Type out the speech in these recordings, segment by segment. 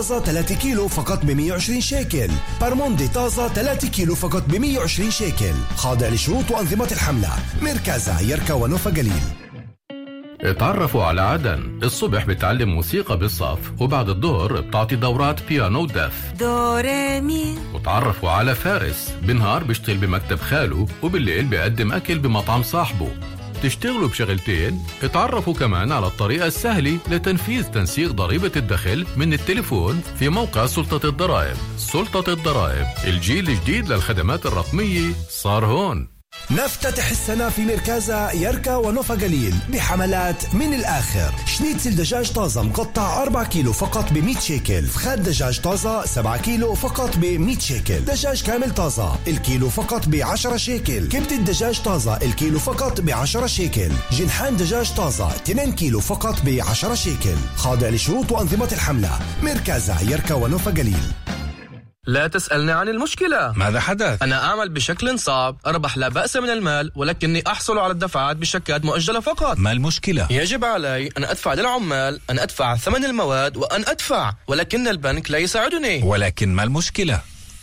طازة 3 كيلو فقط ب 120 شيكل. بارموندي طازة 3 كيلو فقط ب 120 شيكل. خاضع لشروط وأنظمة الحملة. مركزها يركا ونوفا قليل. اتعرفوا على عدن. الصبح بتعلم موسيقى بالصف وبعد الظهر بتعطي دورات بيانو ودف. دو ري مي وتعرفوا على فارس. بالنهار بيشتغل بمكتب خاله وبالليل بيقدم أكل بمطعم صاحبه. تشتغلوا بشغلتين اتعرفوا كمان على الطريقة السهلة لتنفيذ تنسيق ضريبة الدخل من التليفون في موقع سلطة الضرائب. سلطة الضرائب الجيل الجديد للخدمات الرقمية صار هون. نفتتح السنة في مركزها يركا ونوفا قليل بحملات من الآخر. شنيتسل دجاج طازة مقطع 4 كيلو فقط ب 100 شيكل. فخاد دجاج طازة 7 كيلو فقط ب 100 شيكل. دجاج كامل طازة الكيلو فقط ب 10 شيكل. كبدة دجاج طازة الكيلو فقط ب 10 شيكل. جنحان دجاج طازة 2 كيلو فقط ب 10 شيكل. خاضع لشروط وأنظمة الحملة. مركزها يركا ونوفا قليل لا تسألني عن المشكلة ماذا حدث؟ أنا أعمل بشكل صعب أربح لا بأس من المال ولكني أحصل على الدفعات بشيكات مؤجلة فقط ما المشكلة؟ يجب علي أن أدفع للعمال أن أدفع ثمن المواد وأن أدفع ولكن البنك لا يساعدني ولكن ما المشكلة؟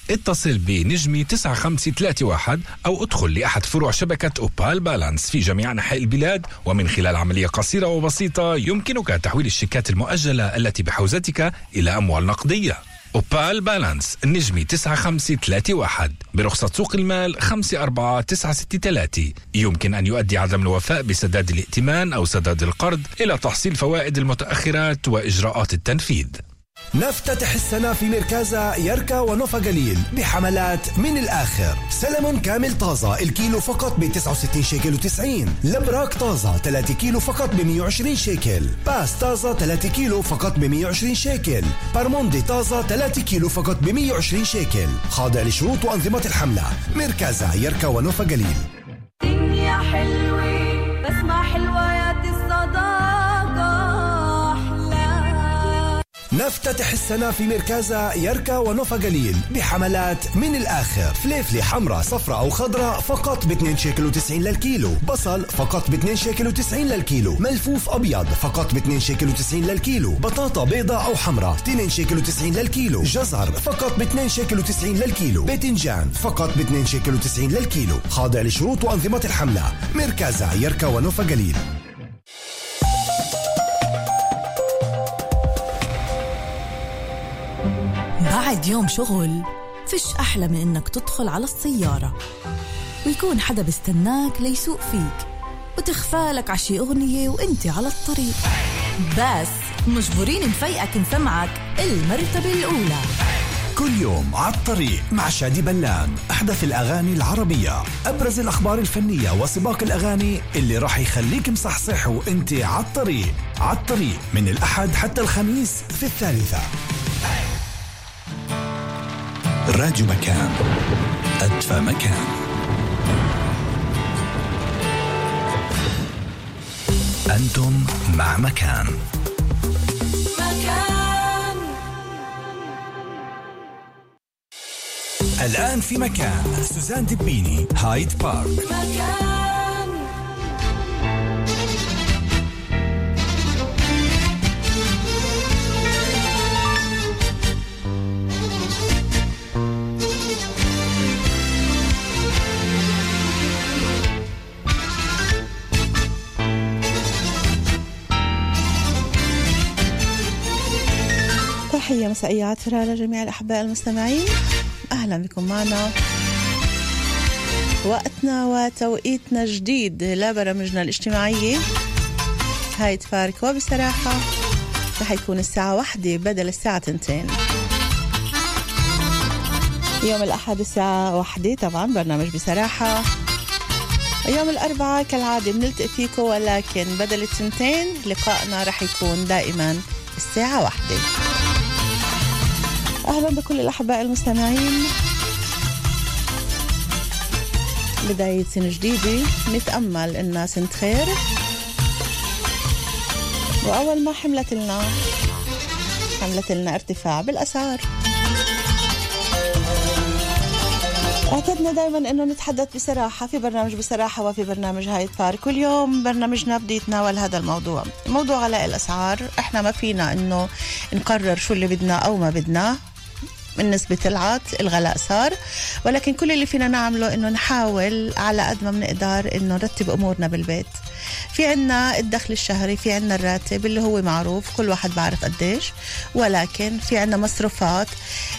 اتصل بنجمي 9531 أو ادخل لأحد فروع شبكة أوبال بالانس في جميع أنحاء البلاد ومن خلال عملية قصيرة وبسيطة يمكنك تحويل الشيكات المؤجلة التي بحوزتك إلى أموال نقدية أوبال بالانس نجمي 9531 برخصة سوق المال 54963 يمكن أن يؤدي عدم الوفاء بسداد الائتمان أو سداد القرض إلى تحصيل فوائد المتأخرات وإجراءات التنفيذ. نفتتح السنة في مركزها يركا ونوفا قليل بحملات من الآخر. سلمون كامل طازة الكيلو فقط ب 69 شيكل و90 لبراك طازة 3 كيلو فقط ب 120 شيكل. باس طازة 3 كيلو فقط ب 120 شيكل. بارموندي طازة 3 كيلو فقط ب 120 شيكل. خاضع لشروط وأنظمة الحملة. مركزها يركا ونوفا قليل نفتتح السنة في مركزها يركا ونوفا قليل بحملات من الآخر. فليفلي حمراء صفراء أو خضراء فقط ب 2 شيكل و90 للكيلو. بصل فقط ب 2 شيكل و90 للكيلو. ملفوف أبيض فقط ب 2 شيكل و90 للكيلو. بطاطا بيضاء أو حمراء 2 شيكل و90 للكيلو. جزر فقط ب 2 شيكل و90 للكيلو. باذنجان فقط ب 2 شيكل و90 للكيلو. خاضع لشروط وأنظمة الحملة. مركزها يركا ونوفا قليل بعد يوم شغل فيش أحلى من إنك تدخل على السيارة ويكون حدا بيستناك ليسوق فيك وتخفالك عشي أغنية وإنت على الطريق. بس مجبورين نفيقك نسمعك المرتبة الأولى. كل يوم على الطريق مع شادي بلان أحدث الأغاني العربية أبرز الأخبار الفنية وسباق الأغاني اللي راح يخليك مصحصح وإنت على الطريق على الطريق من الأحد حتى الخميس في الثالثة. راديو مكان. أدفى مكان. أنتم مع مكان. مكان. الآن في مكان. سوزان دبيني هايد بارك. مكان. مسائية عطرة لجميع الأحباء المستمعين. أهلا بكم معنا. وقتنا وتوقيتنا جديد لبرامجنا الاجتماعية. هاي تفارك وبصراحة رح يكون الساعة واحدة بدل الساعة تنتين. يوم الأحد الساعة واحدة طبعا برنامج بصراحة. يوم الأربعاء كالعادة بنلتقي فيكم ولكن بدل التنتين لقائنا رح يكون دائما الساعة واحدة. أهلا بكل الأحباء المستمعين. بداية سنة جديدة. نتأمل إنها سنة خير. وأول ما حملت لنا حملت لنا ارتفاع بالأسعار. اعتدنا دائما إنه نتحدث بصراحة في برنامج بصراحة وفي برنامج هاي بارك واليوم برنامجنا بده يتناول هذا الموضوع. موضوع غلاء الأسعار. إحنا ما فينا إنه نقرر شو اللي بدنا أو ما بدنا. من نسبة العط الغلاء صار. ولكن كل اللي فينا نعمله إنه نحاول على قد ما بنقدر إنه نرتب أمورنا بالبيت. في عنا الدخل الشهري في عنا الراتب اللي هو معروف كل واحد بعرف قديش. ولكن في عنا مصروفات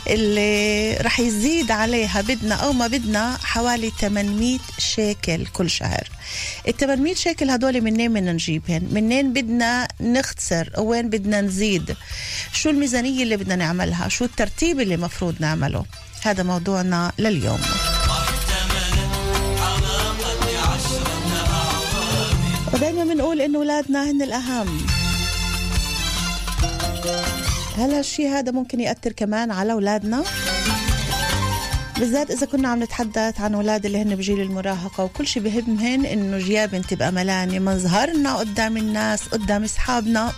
اللي رح يزيد عليها بدنا أو ما بدنا حوالي 800 شيكل كل شهر. ال 800 شيكل هدول منين بدنا نجيبهن؟ منين بدنا نختصر؟ وين بدنا نزيد؟ شو الميزانية اللي بدنا نعملها؟ شو الترتيب اللي مفروض نعمله؟ هذا موضوعنا لليوم. ودايما بنقول انه أولادنا هن الأهم. هل هالشي هذا ممكن يأثر كمان على أولادنا؟ بالذات إذا كنا عم نتحدث عن أولاد اللي هن بجيل المراهقة وكل شيء بهمهن إنه جيابن تبقى ملانه مظهرنا قدام الناس قدام أصحابنا.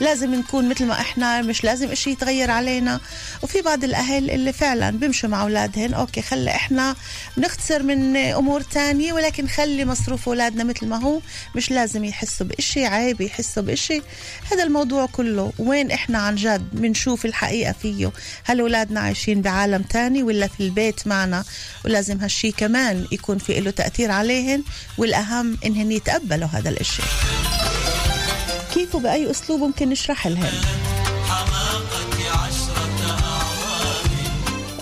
لازم نكون مثل ما إحنا مش لازم إشي يتغير علينا. وفي بعض الأهل اللي فعلا بيمشوا مع أولادهن أوكي خلي إحنا نختصر من أمور تانية ولكن خلي مصروف أولادنا مثل ما هو. مش لازم يحسوا بإشي عيب يحسوا بإشي. هذا الموضوع كله وين إحنا عن جد بنشوف الحقيقة فيه؟ هل أولادنا عايشين بعالم تاني ولا في البيت معنا؟ ولازم هالشي كمان يكون في له تأثير عليهن والأهم إنهن يتقبلوا هذا الإشي. كيف وبأي أسلوب ممكن نشرح لهم؟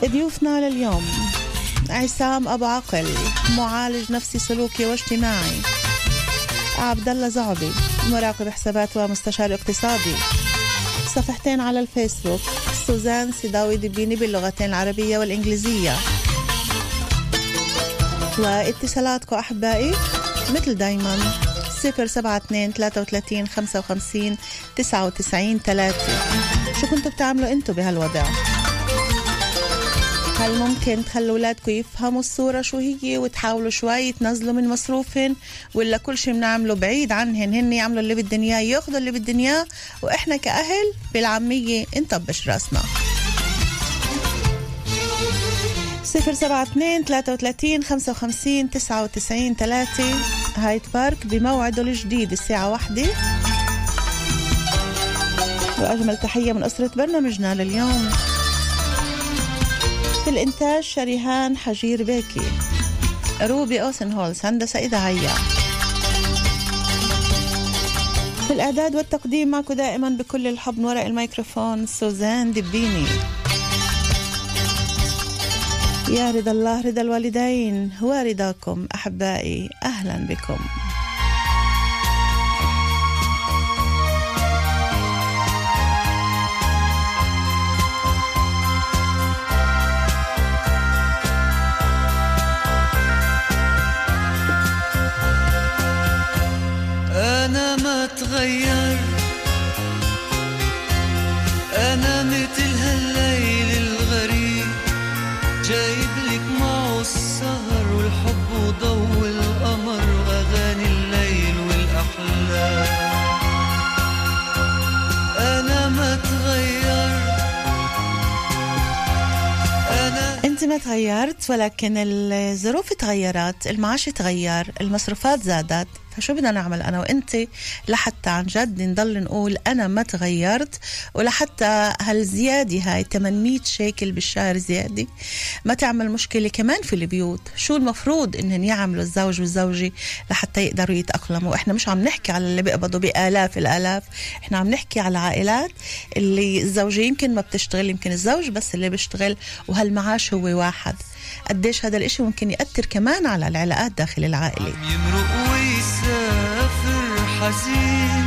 ضيوفنا لليوم. عصام أبو عقل معالج نفسي سلوكي واجتماعي. عبد الله زعبي مراقب حسابات ومستشار اقتصادي. صفحتين على الفيسبوك سوزان سيداوي دبيني باللغتين العربية والإنجليزية. واتصالاتكم أحبائي مثل دايما. صفر سبعة اتنين تلاتة وتلاتين خمسة وخمسين تسعة وتسعين تلاتة شو كنتوا بتعملوا أنتوا بهالوضع؟ هل ممكن تخلوا اولادكم يفهموا الصورة شو هي وتحاولوا شوي تنزلوا من مصروفهن؟ ولا كل شيء بنعمله بعيد عنهن هن يعملوا اللي بدهم إياه ياخذوا اللي بدهم إياه وإحنا كأهل بالعامية نطبش راسنا. صفر سبعة اثنين ثلاثة وثلاثين خمسة وخمسين تسعة وتسعين ثلاثة. هايد بارك بموعده الجديد الساعة واحدة. وأجمل تحية من أسرة برنامجنا لليوم. في الإنتاج شريهان حجير بيكي. روبي أوسن هولز هندسة إذاعية. في الإعداد والتقديم معكم دائما بكل الحب من وراء الميكروفون سوزان دبيني يا رضا الله رضا الوالدين ورضاكم أحبائي أهلا بكم. أنا ما تغير أنا انت ما تغيرت ولكن الظروف تغيرت المعاش تغير المصروفات زادت. فشو بدنا نعمل؟ أنا وانت لحتى عن جد نضل نقول أنا ما تغيرت ولحتى هالزيادة هاي 800 شيكل بالشهر زيادة ما تعمل مشكلة كمان في البيوت. شو المفروض إنهم يعملوا الزوج والزوجة لحتى يقدروا يتأقلموا؟ إحنا مش عم نحكي على اللي بيقبضوا بآلاف الآلاف إحنا عم نحكي على عائلات اللي الزوجة يمكن ما بتشتغل يمكن الزوج بس اللي بيشتغل وهالمعاش هو واحد. قديش هذا الإشي ممكن يأثر كمان على العلاقات داخل العائلة. يمرق ويسافر حزين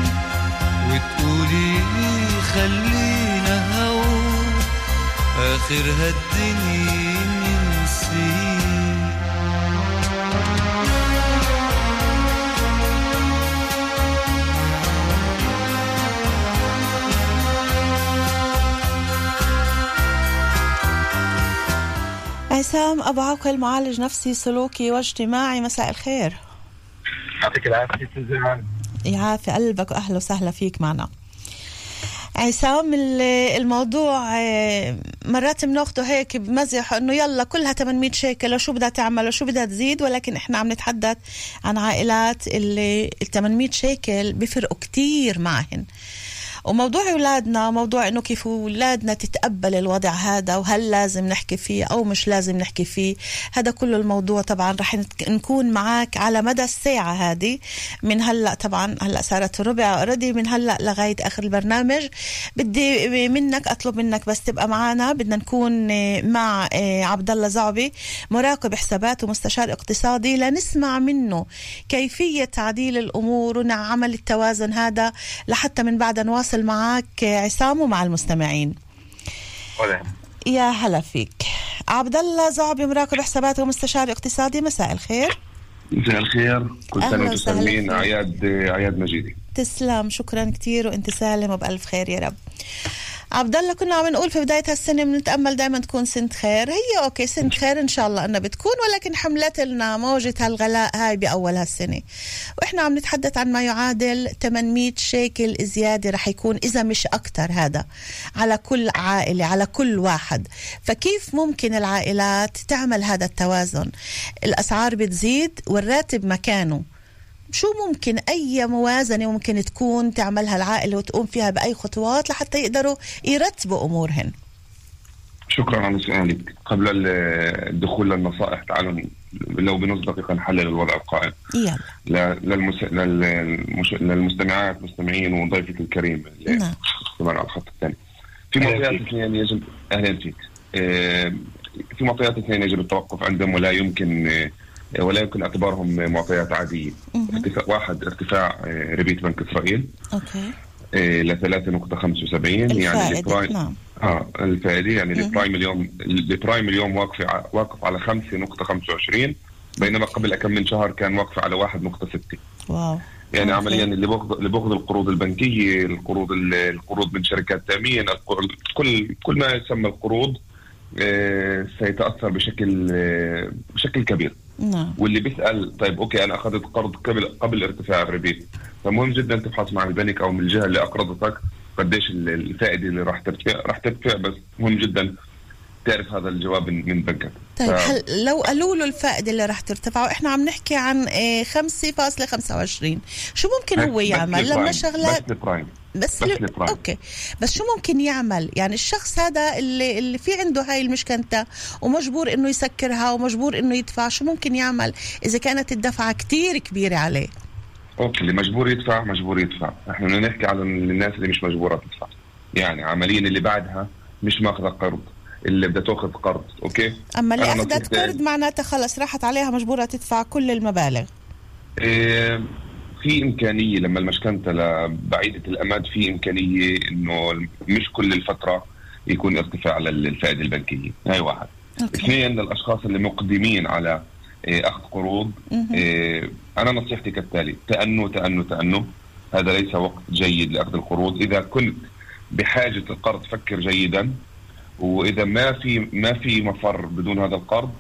وتقولي لي خلينا هوا آخر هالدنيا عصام أبو عقل معالج نفسي سلوكي واجتماعي مساء الخير. يعطيك العافية سوزان يعافي قلبك وأهلا وسهلا فيك معنا. عصام ال- الموضوع آه، مرات بناخده هيك بمزح إنه يلا كلها 800 شيكل وشو بدها تعمل وشو بدها تزيد؟ ولكن إحنا عم نتحدث عن عائلات اللي ال 800 شيكل بيفرقوا كتير معهن. وموضوع أولادنا موضوع إنه كيف أولادنا تتقبل الوضع هذا وهل لازم نحكي فيه أو مش لازم نحكي فيه. هذا كله الموضوع طبعا رح نكون معك على مدى الساعة هذه. من هلأ طبعا هلأ صارت ربع اوريدي من هلأ لغاية آخر البرنامج. بدي منك أطلب منك بس تبقى معنا بدنا نكون مع آه، عبد الله زعبي مراقب حسابات ومستشار اقتصادي لنسمع منه كيفية تعديل الأمور وعمل التوازن هذا لحتى من بعد نواصل معك آه، عصام ومع المستمعين. ولا. يا هلا فيك. عبد الله زعبي مراقب حسابات ومستشار اقتصادي مساء الخير. مساء الخير. كل سنة وأنتم سالمين. اعياد اعياد مجيدي. تسلم شكرا كثير وأنت سالم وبألف خير يا رب. عبد الله كنا عم نقول في بداية هالسنة بنتأمل دائما تكون سنه خير. هي أوكي سنه خير إن شاء الله إنها بتكون ولكن حملت لنا موجة هالغلاء هاي بأول هالسنة. وإحنا عم نتحدث عن ما يعادل 800 شيكل زيادة رح يكون إذا مش أكثر هذا على كل عائلة على كل واحد. فكيف ممكن العائلات تعمل هذا التوازن؟ الأسعار بتزيد والراتب مكانه. شو ممكن أي موازنة ممكن تكون تعملها العائلة وتقوم فيها بأي خطوات لحتى يقدروا يرتبوا أمورهن؟ شكرا على سؤالك. قبل ال- الدخول للنصائح تعالوا لو بنص دقيقه نحلل الوضع القائم. يلا. للمس... للمش... للمستمعات مستمعين وضيفك الكريم اللي نعم. على الخط الثاني. في معطيات اثنين يجب أهلا فيك. آه، في معطيات اثنين يجب التوقف عندهم ولا يمكن آه، ولا يمكن اعتبارهم معطيات عادية. ارتفاع واحد ارتفاع آه، ריבית بنك إسرائيل. okay. آه، ل 3.75 يعني الفائدة ال prime نعم. آه الفائدة يعني. ال prime اليوم ال prime اليوم واقف واقف على 5.25 بينما قبل كم من شهر كان واقف على 1.6 wow. يعني okay. عمليا اللي بياخذ اللي بياخذ القروض البنكية القروض ال- القروض من شركات تأمين كل كل ما يسمى القروض آه، سيتأثر بشكل بشكل كبير. نعم. واللي بيسأل طيب okay أنا أخذت قرض قبل قبل ارتفاع ال ריבית فمهم جدا تبحث مع البنك أو من الجهة اللي أقرضتك قديش ال- الفائدة اللي راح تدفع راح تدفع بس مهم جدا تعرف هذا الجواب من بنكك طيب ف- هل لو قالوا له الفائدة اللي رح ترتفع وإحنا عم نحكي عن آه، 5.25 شو ممكن هو يعمل؟ لما شغلات بس بس, ل-. okay. بس شو ممكن يعمل؟ يعني الشخص هذا اللي اللي في عنده هاي ال משכנתא ومجبور إنه يسكرها ومجبور إنه يدفع شو ممكن يعمل إذا كانت الدفعة كتير كبيرة عليه؟ okay اللي مجبور يدفع مجبور يدفع. إحنا بدنا نحكي على الناس اللي مش مجبورة تدفع. يعني عمليا اللي بعدها مش ماخذة قرض. اللي بدها تاخذ قرض أوكي؟ أما اللي أخذت قرض معناتها خلص راحت عليها مجبورة تدفع كل المبالغ. إيه، في إمكانية لما المشكنه بعيده الأمد في إمكانية إنه مش كل الفترة يكون ارتفاع للفائدة البنكية. هاي واحد. اثنين للأشخاص اللي مقدمين على إيه، أخذ قروض. إيه، أنا نصيحتي كالتالي تأنوا تأنوا تأنوا. هذا ليس وقت جيد لأخذ القروض. إذا كنت بحاجة القرض فكر جيدا. وإذا ما في ما في مفر بدون هذا القرض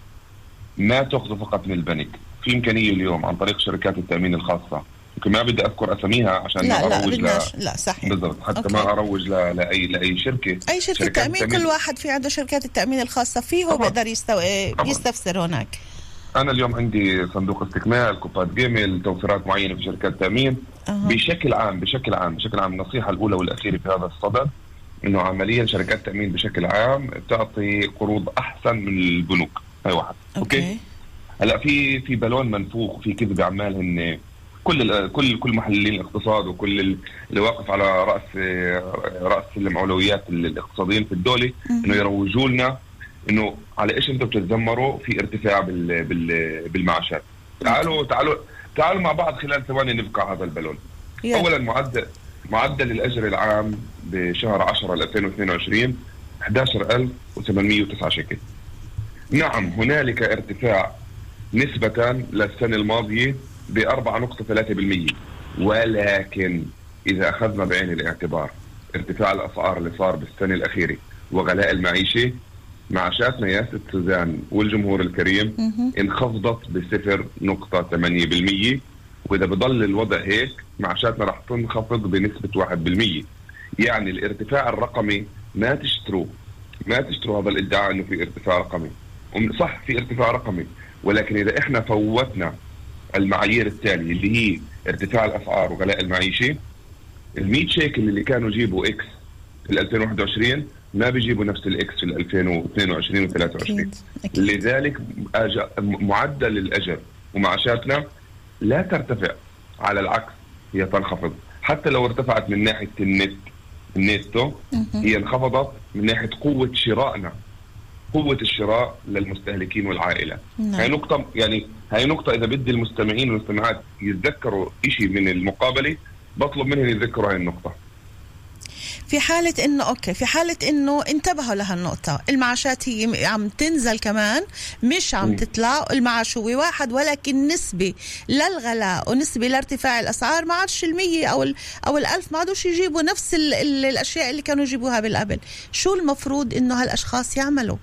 ما تاخذه فقط من البنك في إمكانية اليوم عن طريق شركات التأمين الخاصة يمكن ما بدي أذكر أساميها عشان لا ما لا أروج ل... بدناش لا صحيح بالضبط حتى okay. ما أروج ل... لاي لأي شركة أي شركة تامين. كل واحد في عنده شركات التأمين الخاصة فيه هو. بيقدر يستو... طبعاً. يستفسر هناك أنا اليوم عندي صندوق استكمال קופות גמל توفيرات معينة في شركات تامين أها. بشكل عام بشكل عام بشكل عام النصيحة الأولى والأخيرة في هذا الصدد إنه عمليا شركات التامين بشكل عام تعطي قروض أحسن من البنوك. هاي واحد. أوكي؟ هلا في في بالون منفوخ وفي كذب عمال هن كل كل كل محللين الاقتصاد وكل ال- اللي واقف على رأس رأس سلم اولويات ال- الاقتصاديين في الدولة إنه يروجوا لنا إنه على إيش أنتم بتتذمروا؟ في ارتفاع بال بال بالمعاشات. تعالوا تعالوا تعالوا مع بعض خلال ثواني نبقى هذا البالون. اولا معدل. معدل الأجر العام بشهر 10 2022 11809 شيكل. نعم هنالك ارتفاع نسبة للسنة الماضية ب 4.3% ولكن إذا أخذنا بعين الاعتبار ارتفاع الأسعار اللي صار بالسنة الأخيرة وغلاء المعيشة معاشاتنا يا ست سوزان والجمهور الكريم. انخفضت بصفر نقطة 8% وإذا بضل الوضع هيك معاشاتنا رح تنخفض بنسبة 1% يعني الارتفاع الرقمي ما تشتروه ما تشتروا هذا الإدعاء إنه في ارتفاع رقمي. صح في ارتفاع رقمي. ولكن إذا إحنا فوتنا المعايير التالية اللي هي ارتفاع الأسعار وغلاء المعيشة ال 100 شيكل اللي كانوا يجيبوا إكس في ال 2021 ما بيجيبوا نفس ال X في ال 2022 و23 أكيد أكيد. لذلك معدل الأجر. ومعاشاتنا لا ترتفع على العكس هي تنخفض. حتى لو ارتفعت من ناحية النت النيتو هي انخفضت من ناحية قوة شرائنا قوة الشراء للمستهلكين والعائلة. نعم. هاي نقطة يعني هاي نقطة إذا بدي المستمعين والمستمعات يتذكروا شيء من المقابلة بطلب منهم يتذكروا هاي النقطة. في حالة إنه أوكي في حالة إنه انتبهوا لهالنقطة. المعاشات هي عم تنزل كمان مش عم. تطلع. المعاش هو واحد ولكن نسبة للغلاء ونسبة لارتفاع الأسعار ما عادش المية أو ال أو الألف ما عادوش يجيبوا نفس ال ال الأشياء اللي كانوا يجيبوها بالقبل. شو المفروض إنه هالأشخاص يعملوا؟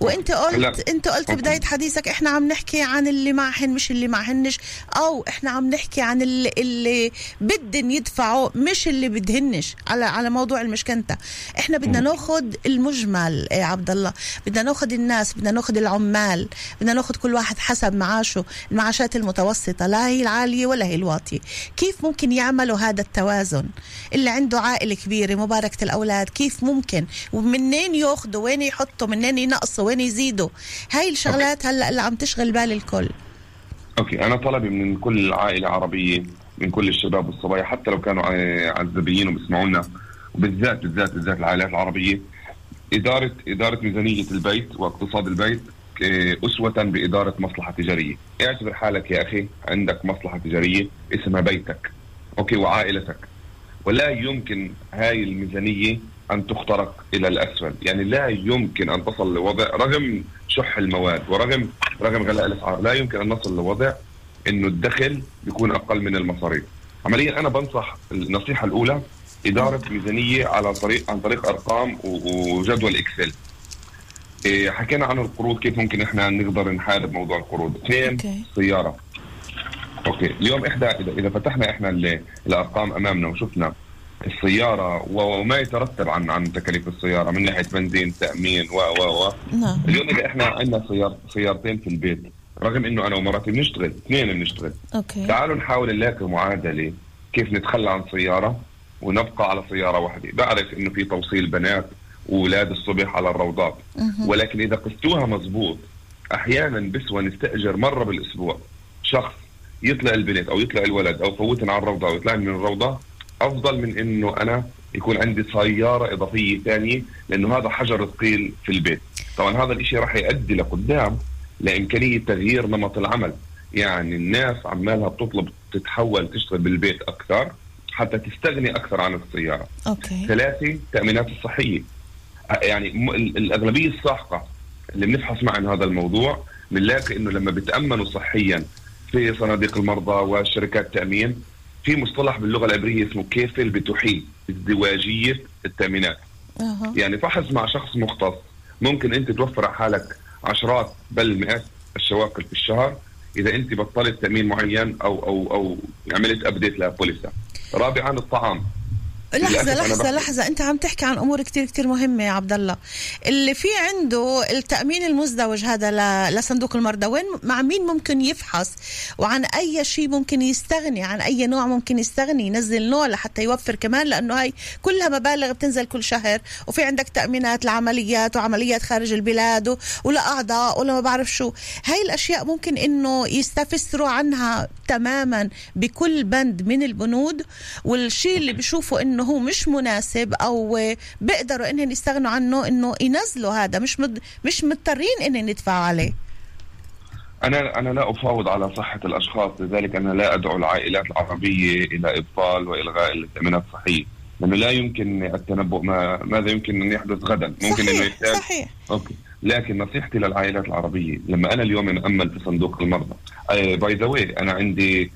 وإنت قلت هلا. إنت قلت بداية حديثك إحنا عم نحكي عن اللي معهن مش اللي معهنش أو إحنا عم نحكي عن اللي, اللي بدن يدفعوا مش اللي بدهنش. على على موضوع المشكنتة. إحنا بدنا ناخذ المجمل يا عبد الله. بدنا ناخذ الناس بدنا ناخذ العمال. بدنا ناخذ كل واحد حسب معاشه المعاشات المتوسطة لا هي العالية ولا هي الواطية. كيف ممكن يعملوا هذا التوازن؟ اللي عنده عائلة كبيرة مباركة الأولاد كيف ممكن؟ ومنين ياخذوا وين يحطوا؟ منين ينقصوا؟ وين يزيدوا. هاي الشغلات هلأ اللي عم تشغل بال الكل. okay أنا طلبي من كل عائله عربيه من كل الشباب والصبايا حتى لو كانوا عزبيين وبيسمعونا وبالذات بالذات بالذات العائلات العربية اداره إدارة ميزانية البيت واقتصاد البيت ك- أسوة بإدارة مصلحة تجارية، اعتبر حالك يا أخي عندك مصلحة تجارية اسمها بيتك okay وعائلتك. ولا يمكن هاي الميزانية أن تخترق إلى الأسفل، يعني لا يمكن أن تصل لوضع رغم شح المواد ورغم رغم غلاء الأسعار لا يمكن أن نصل لوضع إنه الدخل بيكون أقل من المصاريف. عمليا أنا بنصح النصيحة الأولى إدارة ميزانية على طريق عن طريق أرقام وجدول Excel. إيه، حكينا عن القروض كيف ممكن إحنا نقدر نحارب موضوع القروض. اثنين. سيارة. okay اليوم إحدى إذا فتحنا إحنا ال- الأرقام أمامنا وشفنا السيارة وما يترتب عن عن تكاليف السيارة من ناحية بنزين تأمين و و و. نعم. اليوم إذا إحنا عندنا سيار سيارتين في البيت رغم إنه أنا ومراتي بنشتغل اثنين بنشتغل. أوكي. تعالوا نحاول نلاقي معادلة كيف نتخلى عن سيارة ونبقى على سيارة واحدة. بعرف إنه في توصيل بنات واولاد الصبح على الروضات. ولكن إذا قستوها مزبوط أحيانا بسوى نستأجر مرة بالأسبوع شخص يطلع البنت أو يطلع الولد أو فوتن على الروضة ويطلع من الروضة أفضل من إنه أنا يكون عندي سيارة إضافية ثانية لأنه هذا حجر ثقيل في البيت. طبعا هذا الشيء راح يؤدي لقدام لإمكانية تغيير نمط العمل. يعني الناس عمالها بتطلب تتحول تشتغل بالبيت أكثر حتى تستغني أكثر عن السيارة. okay. ثلاثة التامينات الصحية. يعني الأغلبية الساحقة اللي بنفحص معهم هذا الموضوع بنلاقي إنه لما بتأمنوا صحيا في صناديق المرضى وشركات التامين في مصطلح باللغة العبرية اسمه כפל ביטוחים ازدواجيه التامينات أها. يعني فحص مع شخص مختص. ممكن أنت توفر على حالك عشرات بل مئات الشواكل في الشهر. إذا أنت بطلت تأمين معين أو أو أو عملت update ل פוליסה. رابعا الطعام. لحظة لحظة لحظة. أنت عم تحكي عن أمور كتير كتير مهمة يا عبد الله. اللي في عنده التأمين المزدوج هذا ل- لصندوق المرضى وين مع مين ممكن يفحص؟ وعن أي شيء ممكن يستغني؟ عن أي نوع ممكن يستغني؟ ينزل نوع لحتى يوفر كمان لأنه هاي كلها مبالغ بتنزل كل شهر وفي عندك تأمينات لعمليات وعمليات خارج البلاد و- ولأعضاء ولا ما بعرف شو. هاي الأشياء ممكن إنه يستفسروا عنها تماما بكل بند من البنود والشيء اللي بيشوفوا إنه هو مش مناسب أو بيقدروا إنهم يستغنوا عنه إنه ينزلوا هذا. مش مد مش مضطرين إنهم يدفعوا عليه. أنا أنا لا أفاوض على صحة الأشخاص لذلك أنا لا أدعو العائلات العربية إلى إبطال وإلغاء التامينات الصحيه لأنه لا يمكن التنبؤ ما ماذا يمكن أن يحدث غدا؟ ممكن صحيح يحتاج صحيح. أوكي. لكن نصيحتي للعائلات العربية لما أنا اليوم مأمن في صندوق المرضى by the way أنا عندي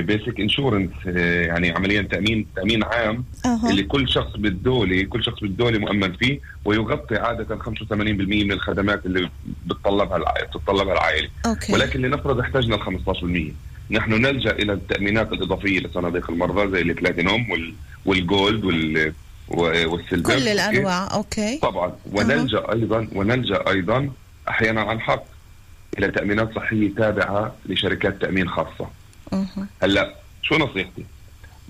basic insurance يعني عمليا تأمين تأمين عام أها. اللي كل شخص بالدولة كل شخص بالدولة مؤمن فيه ويغطي عادة 85% من الخدمات اللي بتطلبها بتطلبها العائلة. okay. ولكن لنفرض احتاجنا ال 15% نحن نلجأ إلى التأمينات الإضافية لصناديق المرضى زي البلاتينوم وال وال gold وال و- وال silver كل الأنواع. okay. طبعا. ونلجأ أيضا ونلجأ أيضا أحيانا عن حق إلى تأمينات صحية تابعة لشركات تأمين خاصة. هلا شو نصيحتي؟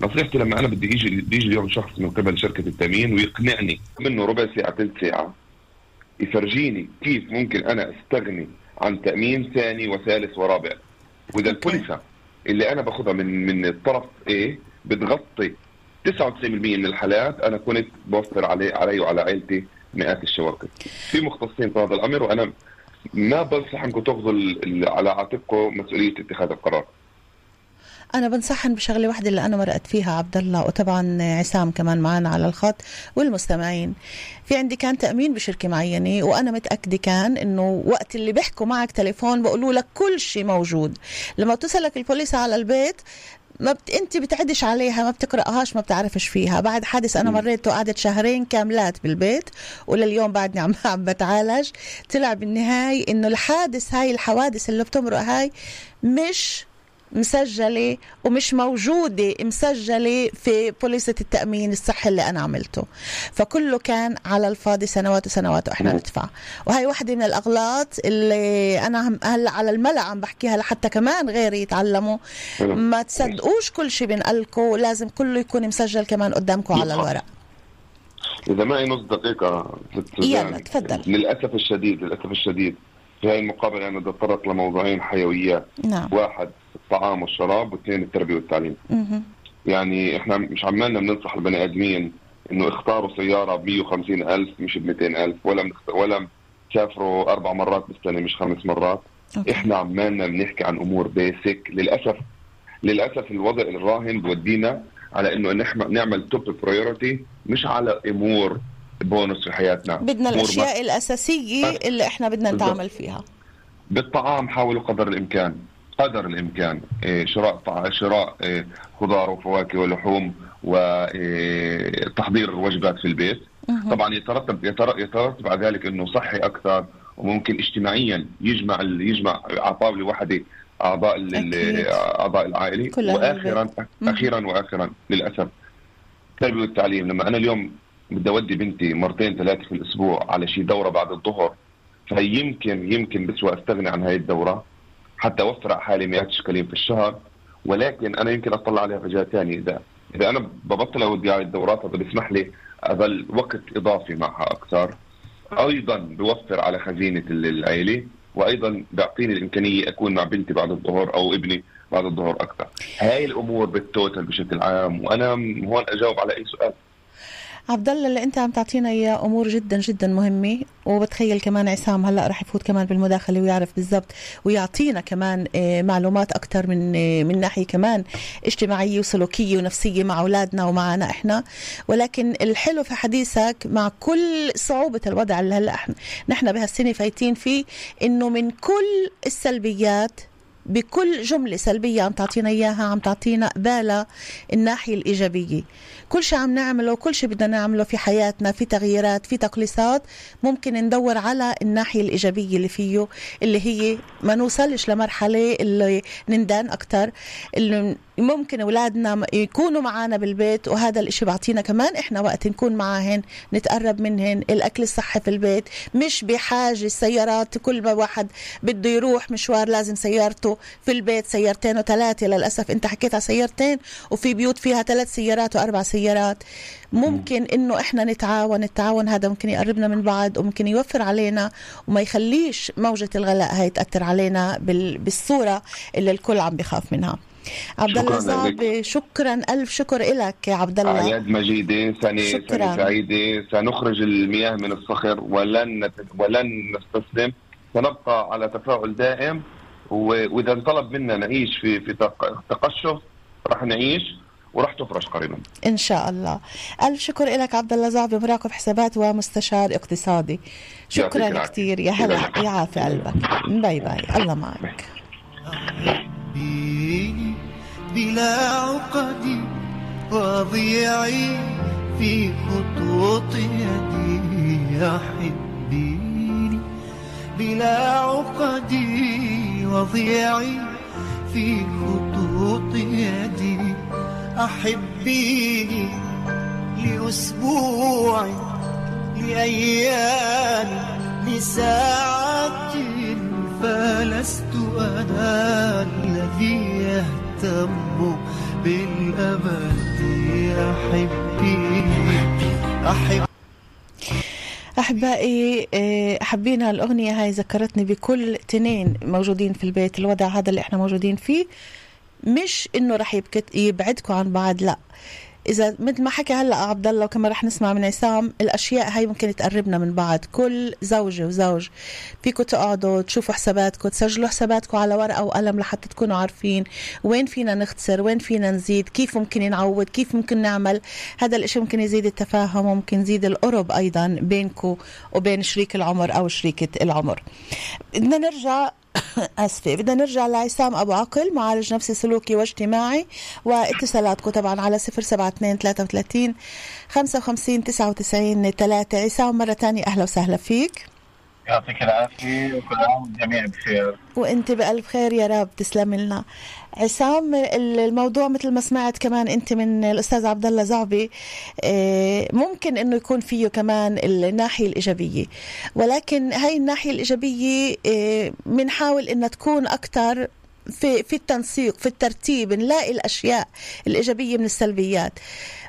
نصيحتي لما أنا بدي يجي يجي اليوم شخص من قبل شركة التأمين ويقنعني منه ربع ساعة ثلث ساعة يفرجيني كيف ممكن أنا أستغني عن تأمين ثاني وثالث ورابع. وإذا البوليسة اللي أنا باخذها من من الطرف A بتغطي 99% من الحالات أنا كنت بوفر علي علي وعلى عائلتي مئات الشواكر في مختصين في هذا الأمر وأنا ما بنصح إنكم تاخذوا على عاتقكم مسؤولية اتخاذ القرار. أنا بنصحن بشغلة واحدة اللي أنا مرقت فيها عبد الله وطبعا عسام كمان معنا على الخط والمستمعين. في عندي كان تأمين بشركة معينة وأنا متأكدة كان إنه وقت اللي بيحكوا معك تليفون بقولوا لك كل شيء موجود. لما توصلك البوليس على البيت ما بت... أنت بتعدش عليها ما بتقرأهاش ما بتعرفش فيها. بعد حادث أنا مريته قعدت شهرين كاملات بالبيت ولليوم بعدني عم عم بتعالج. طلع بالنهاية إنه الحادث هاي الحوادث اللي بتمرق هاي مش مسجلة ومش موجودة مسجلة في بوليسة التأمين الصحي اللي أنا عملته. فكله كان على الفاضي سنوات وسنوات وإحنا ندفع وهي واحدة من الأغلاط اللي أنا هلأ على الملأ عم بحكيها لحتى كمان غيري يتعلموا. ما تصدقوش كل شيء بنقلكم لازم كله يكون مسجل كمان قدامكم على الورق. إذا معي نص سوزان. يلا، تفضل. للأسف الشديد للأسف الشديد في هاي المقابلة أنا بدي أتطرق لموضوعين حيويات. نعم. واحد الطعام والشراب واثنين التربية والتعليم. يعني إحنا مش عمالنا بننصح البني آدمين إنه اختاروا سيارة ب 150 ألف مش ب 200 ألف ولا منخت... ولا سافروا أربع مرات بالسنة مش خمس مرات okay. إحنا عمالنا بنحكي عن أمور basic للأسف للأسف الوضع الراهن بودينا على إنه نحم- نعمل توب برايورتي مش على أمور بونص في حياتنا بدنا أمور الأشياء الأساسية اللي إحنا بدنا. نتعامل فيها بالطعام حاولوا قدر الإمكان قدر الإمكان إيه، شراء. شراء إيه، خضار وفواكه ولحوم وتحضير وجبات في البيت طبعا يترتب يتر- يترتب على ذلك إنه صحي أكثر وممكن اجتماعيا يجمع يجمع على طاوله واحدة اعضاء. أعضاء العائلة مم. أخيرا واخرا للأسف التربيه والتعليم لما أنا اليوم بدي أودي بنتي مرتين ثلاثة في الأسبوع على شي دورة بعد الظهر فيمكن يمكن بسوى أستغني عن هاي الدورة حتى أوفر على حالي مئات شكالين في الشهر ولكن أنا يمكن أطلع عليها في جهة ثانية. اذا إذا أنا ببطل اودي هاي الدورات هذا بيسمح لي أظل وقت إضافي معها أكثر. أيضا بوفر على خزينة ال- العائله وأيضا بيعطيني الإمكانية أكون مع بنتي بعد الظهر أو ابني بعد الظهر أكثر. هاي الأمور بالتوتال بشكل عام وأنا هون أجاوب على أي سؤال. عبد الله اللي انت عم تعطينا اياه امور جدا جدا مهمة. وبتخيل كمان عسام هلأ رح يفوت كمان بالمداخلة ويعرف بالضبط ويعطينا كمان آه، معلومات أكثر من آه، من ناحية كمان اجتماعية وسلوكية ونفسية مع أولادنا ومعنا إحنا. ولكن الحلو في حديثك مع كل صعوبة الوضع اللي هلأ نحن بهالسنة فايتين فيه إنه من كل السلبيات بكل جملة سلبية عم تعطينا إياها عم تعطينا قبالة الناحية الإيجابية. كل شيء عم نعمله كل شيء بدنا نعمله في حياتنا في تغييرات في تقليصات ممكن ندور على الناحية الإيجابية اللي فيه اللي هي ما نوصلش لمرحلة اللي نندان أكتر اللي ممكن أولادنا يكونوا معنا بالبيت وهذا الإشي بعطينا كمان إحنا وقت نكون معهن نتقرب منهن الأكل الصحي في البيت مش بحاجة السيارات كل ما واحد بده يروح مشوار لازم سيارته في البيت سيارتين وثلاثة. للأسف أنت حكيت على سيارتين وفي بيوت فيها ثلاث سيارات وأربع سيارات. ممكن إنه إحنا نتعاون التعاون هذا ممكن يقربنا من بعض وممكن يوفر علينا وما يخليش موجة الغلاء هاي تأثر علينا بال- بالصورة اللي الكل عم بخاف منها. عبد الله. زعبي شكرا. ألف شكر لك يا عبد الله. أعياد مجيدة سنة شكراً. سنة سعيدة. سنخرج المياه من الصخر ولن نت... ولن نستسلم. سنبقى على تفاؤل دائم. و... وإذا انطلب منا نعيش في في تق... تقشف رح نعيش ورح تفرج قريبا. إن شاء الله. ألف شكر لك عبد الله زعبي مراقب حسابات ومستشار اقتصادي. شكرا. كثير. يا هلا. يعافي قلبك. باي باي. الله معك. بلا عقد وضيعي في خطوط يدي أحبيني بلا عقد وضيعي في خطوط يدي. أحبيني لأسبوع لأيام لساعات فلست أنا الذي يهتم بالأبد أحبي أحب أحبائي آه، حبينا الأغنية هاي ذكرتني بكل تنين موجودين في البيت الوضع هذا اللي إحنا موجودين فيه. مش إنه رح يبعدكم عن بعض لا. إذا مثل ما حكى هلا عبد الله وكما رح نسمع من عصام الأشياء هاي ممكن تقربنا من بعض. كل زوجة وزوج فيكم تقعدوا تشوفوا حساباتكم تسجلوا حساباتكم على ورقة وقلم لحتى تكونوا عارفين وين فينا نختصر وين فينا نزيد كيف ممكن نعوض كيف ممكن نعمل. هذا الإشي ممكن يزيد التفاهم وممكن يزيد القرب أيضا بينكم وبين شريك العمر أو شريكة العمر. بدنا نرجع اسفة. بدنا نرجع لعصام أبو عقل معالج نفسي سلوكي واجتماعي واتصالاتكم طبعا على 072 33 55 99 3 عصام مرة ثانية أهلا وسهلا فيك. يعطيك العافية وكل عام والجميع بخير وانت بألف خير يا رب تسلم لنا. عصام ال- الموضوع مثل ما سمعت كمان انت من الأستاذ عبد الله زعبي آه، ممكن إنه يكون فيه كمان الناحية الإيجابية. ولكن هاي الناحية الإيجابية بنحاول إنها تكون أكثر في في التنسيق في الترتيب نلاقي الأشياء الإيجابية من السلبيات.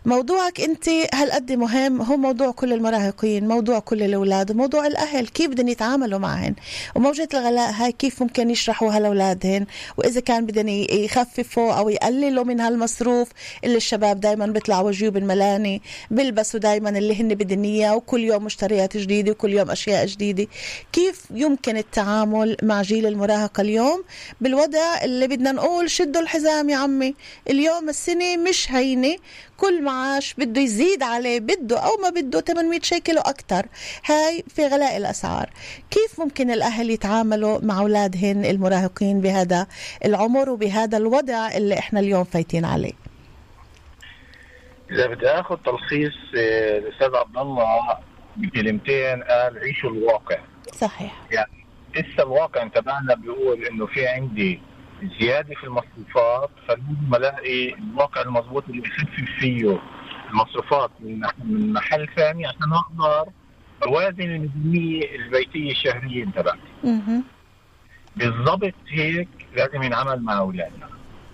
موضوعك أنت هالقد مهم هو موضوع كل المراهقين موضوع كل الأولاد وموضوع الأهل كيف بدهم يتعاملوا معهن؟ وموجة الغلاء هاي كيف ممكن يشرحوها لاولادهن وإذا كان بدهم يخففوا أو يقللوا من هالمصروف اللي الشباب دائما بيطلعوا جيوب الملاني بيلبسوا دائما اللي هن بدهن إياه وكل يوم مشتريات جديدة وكل يوم أشياء جديدة. كيف يمكن التعامل مع جيل المراهقة اليوم بالوضع اللي بدنا نقول شدوا الحزام يا عمي. اليوم السنة مش هينة. كل معاش بده يزيد عليه بده أو ما بده 800 شيكل وأكثر هاي في غلاء الأسعار. كيف ممكن الأهل يتعاملوا مع أولادهن المراهقين بهذا العمر وبهذا الوضع اللي إحنا اليوم فايتين عليه؟ إذا بدي آخذ تلخيص آه، الأستاذ عبد الله بكلمتين قال عيشوا الواقع. صحيح. يعني لسه الواقع تبعنا بيقول إنه في عندي زيادة في المصروفات فلازم ألاقي الواقع المضبوط اللي يخفف فيه المصروفات من من محل ثاني عشان أقدر أوازن الميزانية البيتية الشهرية تبعتي. بالضبط هيك لازم ينعمل مع أولادنا.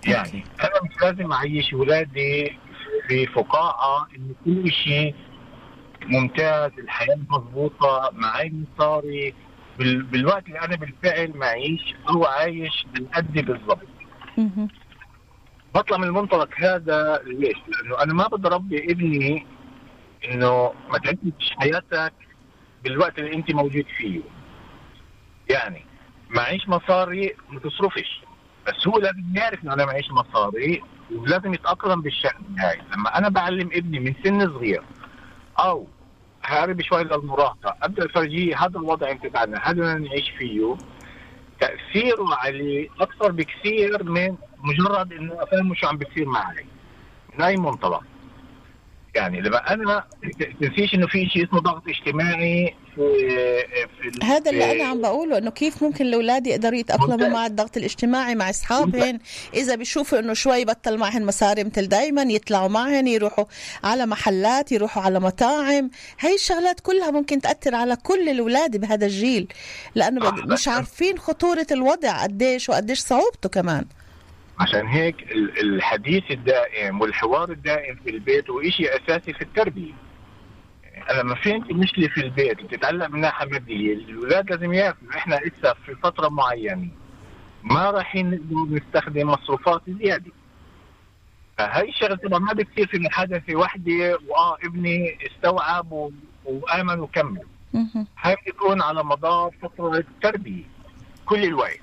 يعني أنا مش لازم أعيش اولادي في فقاعة انه كل شيء ممتاز الحياة مضبوطة معي مصاري بالوقت اللي أنا بالفعل معيش أو عايش بالقد بالضبط. بطلع من المنطلق هذا ليش؟ لأنه أنا ما بدي أربي ابني إنه ما تعيش حياتك بالوقت اللي أنت موجود فيه. يعني معيش مصاري ما تصرفش بس هو لازم يعرف إنه أنا معيش مصاري ولازم يتأقلم بالشغله هاي لما أنا بعلم ابني من سن صغير أو هارب شوي للمراهقه أبدأ افرجيه هذا الوضع انت تبعنا هذا اللي نعيش فيه. تأثيره عليه أكثر بكثير من مجرد إنه افهمه شو عم بيصير معي. من أي منطلق؟ يعني لما أنا تنسيش إنه في شيء اسمه ضغط اجتماعي في في هذا اللي أنا عم بقوله إنه كيف ممكن الأولاد يقدروا يتأقلموا. مع الضغط الاجتماعي مع أصحابهن إذا بيشوفوا إنه شوي بطل معهن مصاري مثل دائما يطلعوا معهن يروحوا على محلات يروحوا على مطاعم هاي الشغلات كلها ممكن تأثر على كل الأولاد بهذا الجيل لأنه آه، مش عارفين خطورة الوضع قديش وقديش صعوبته كمان عشان هيك ال- الحديث الدائم والحوار الدائم في البيت هو شيء أساسي في التربية. لما في عندي مشكلة في البيت بتتعلق من ناحيه ماديه، الاولاد لازم يعرفوا إحنا لسه في فترة معينة ما رايحين نقدر نستخدم مصروفات زيادة. فهي الشغلة طبعا ما بتصير في محادثه وحدة واه ابني استوعب و- وآمن وكمل. هاي بتكون على مدار فترة تربية كل الوقت.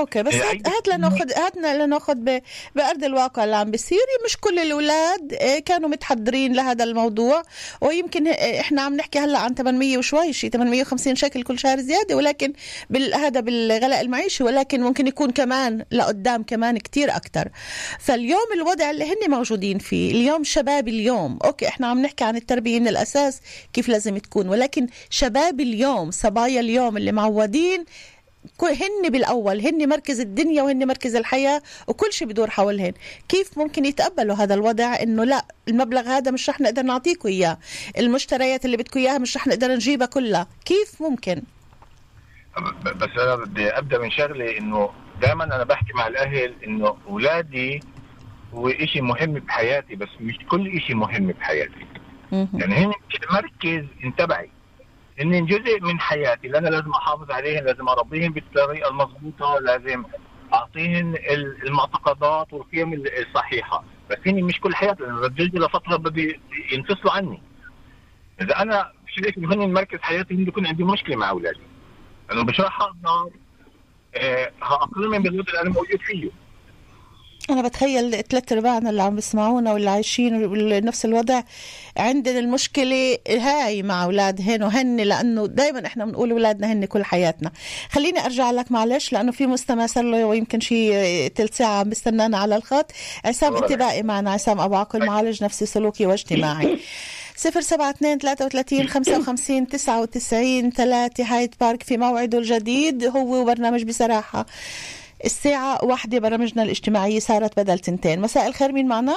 أوكي بس إيه، هات هات لناخذ هاتنا لنأخذ بأرض الواقع اللي عم بيصير مش كل الأولاد إيه، كانوا متحضرين لهذا الموضوع ويمكن إيه، إحنا عم نحكي هلأ عن 800 وشوي شيء 850 شكل كل شهر زيادة ولكن بال- هذا بالغلاء المعيشي ولكن ممكن يكون كمان لقدام كمان كتير أكثر فاليوم الوضع اللي هن موجودين فيه اليوم شباب اليوم. أوكي إحنا عم نحكي عن التربية من الأساس كيف لازم تكون ولكن شباب اليوم صبايا اليوم اللي معودين هن بالأول هن مركز الدنيا وهن مركز الحياة وكل شيء بدور حولهن. كيف ممكن يتقبلوا هذا الوضع؟ إنه لا المبلغ هذا مش رح نقدر نعطيكم إياه. المشتريات اللي بدكم إياها مش رح نقدر نجيبها كلها. كيف ممكن؟ بس أنا بدي أبدأ من شغلة إنه دائما أنا بحكي مع الأهل إنه أولادي هو إشي مهم بحياتي بس مش كل إشي مهم بحياتي. يعني هن المركز تبعي. هن جزء من حياتي. اللي أنا لازم أحافظ عليهم لازم اربيهم بالطريقة المضبوطه لازم اعطيهم ال- المعتقدات والقيم ال- الصحيحة. بس هن مش كل حياتي لأنه بتجي لفترة ينفصلوا عني. إذا أنا انه هن مركز حياتي هن بيكون عندي مشكلة مع أولادي؟ لأنه مش راح أقدر آه، هاقلمهم بالوضع اللي أنا موجود فيه. أنا بتخيل ثلاث أرباعنا اللي عم بيسمعونا واللي عايشين نفس الوضع عندنا المشكلة هاي مع أولادهن وهن لأنه دايما إحنا بنقول أولادنا هن كل حياتنا. خليني أرجع لك معلش لأنه في مستمع صار له ويمكن شي تلت ساعة بستنانا على الخط. عسام أنت باقي معنا عسام أبو عقل معالج نفسي سلوكي واجتماعي. صفر سبعة اثنين ثلاثة وثلاثين خمسة وخمسين تسعة وتسعين ثلاثة هايد بارك في موعده الجديد هو برنامج بصراحة. الساعة واحدة برامجنا الاجتماعية صارت بدل تنتين. مساء الخير مين معنا؟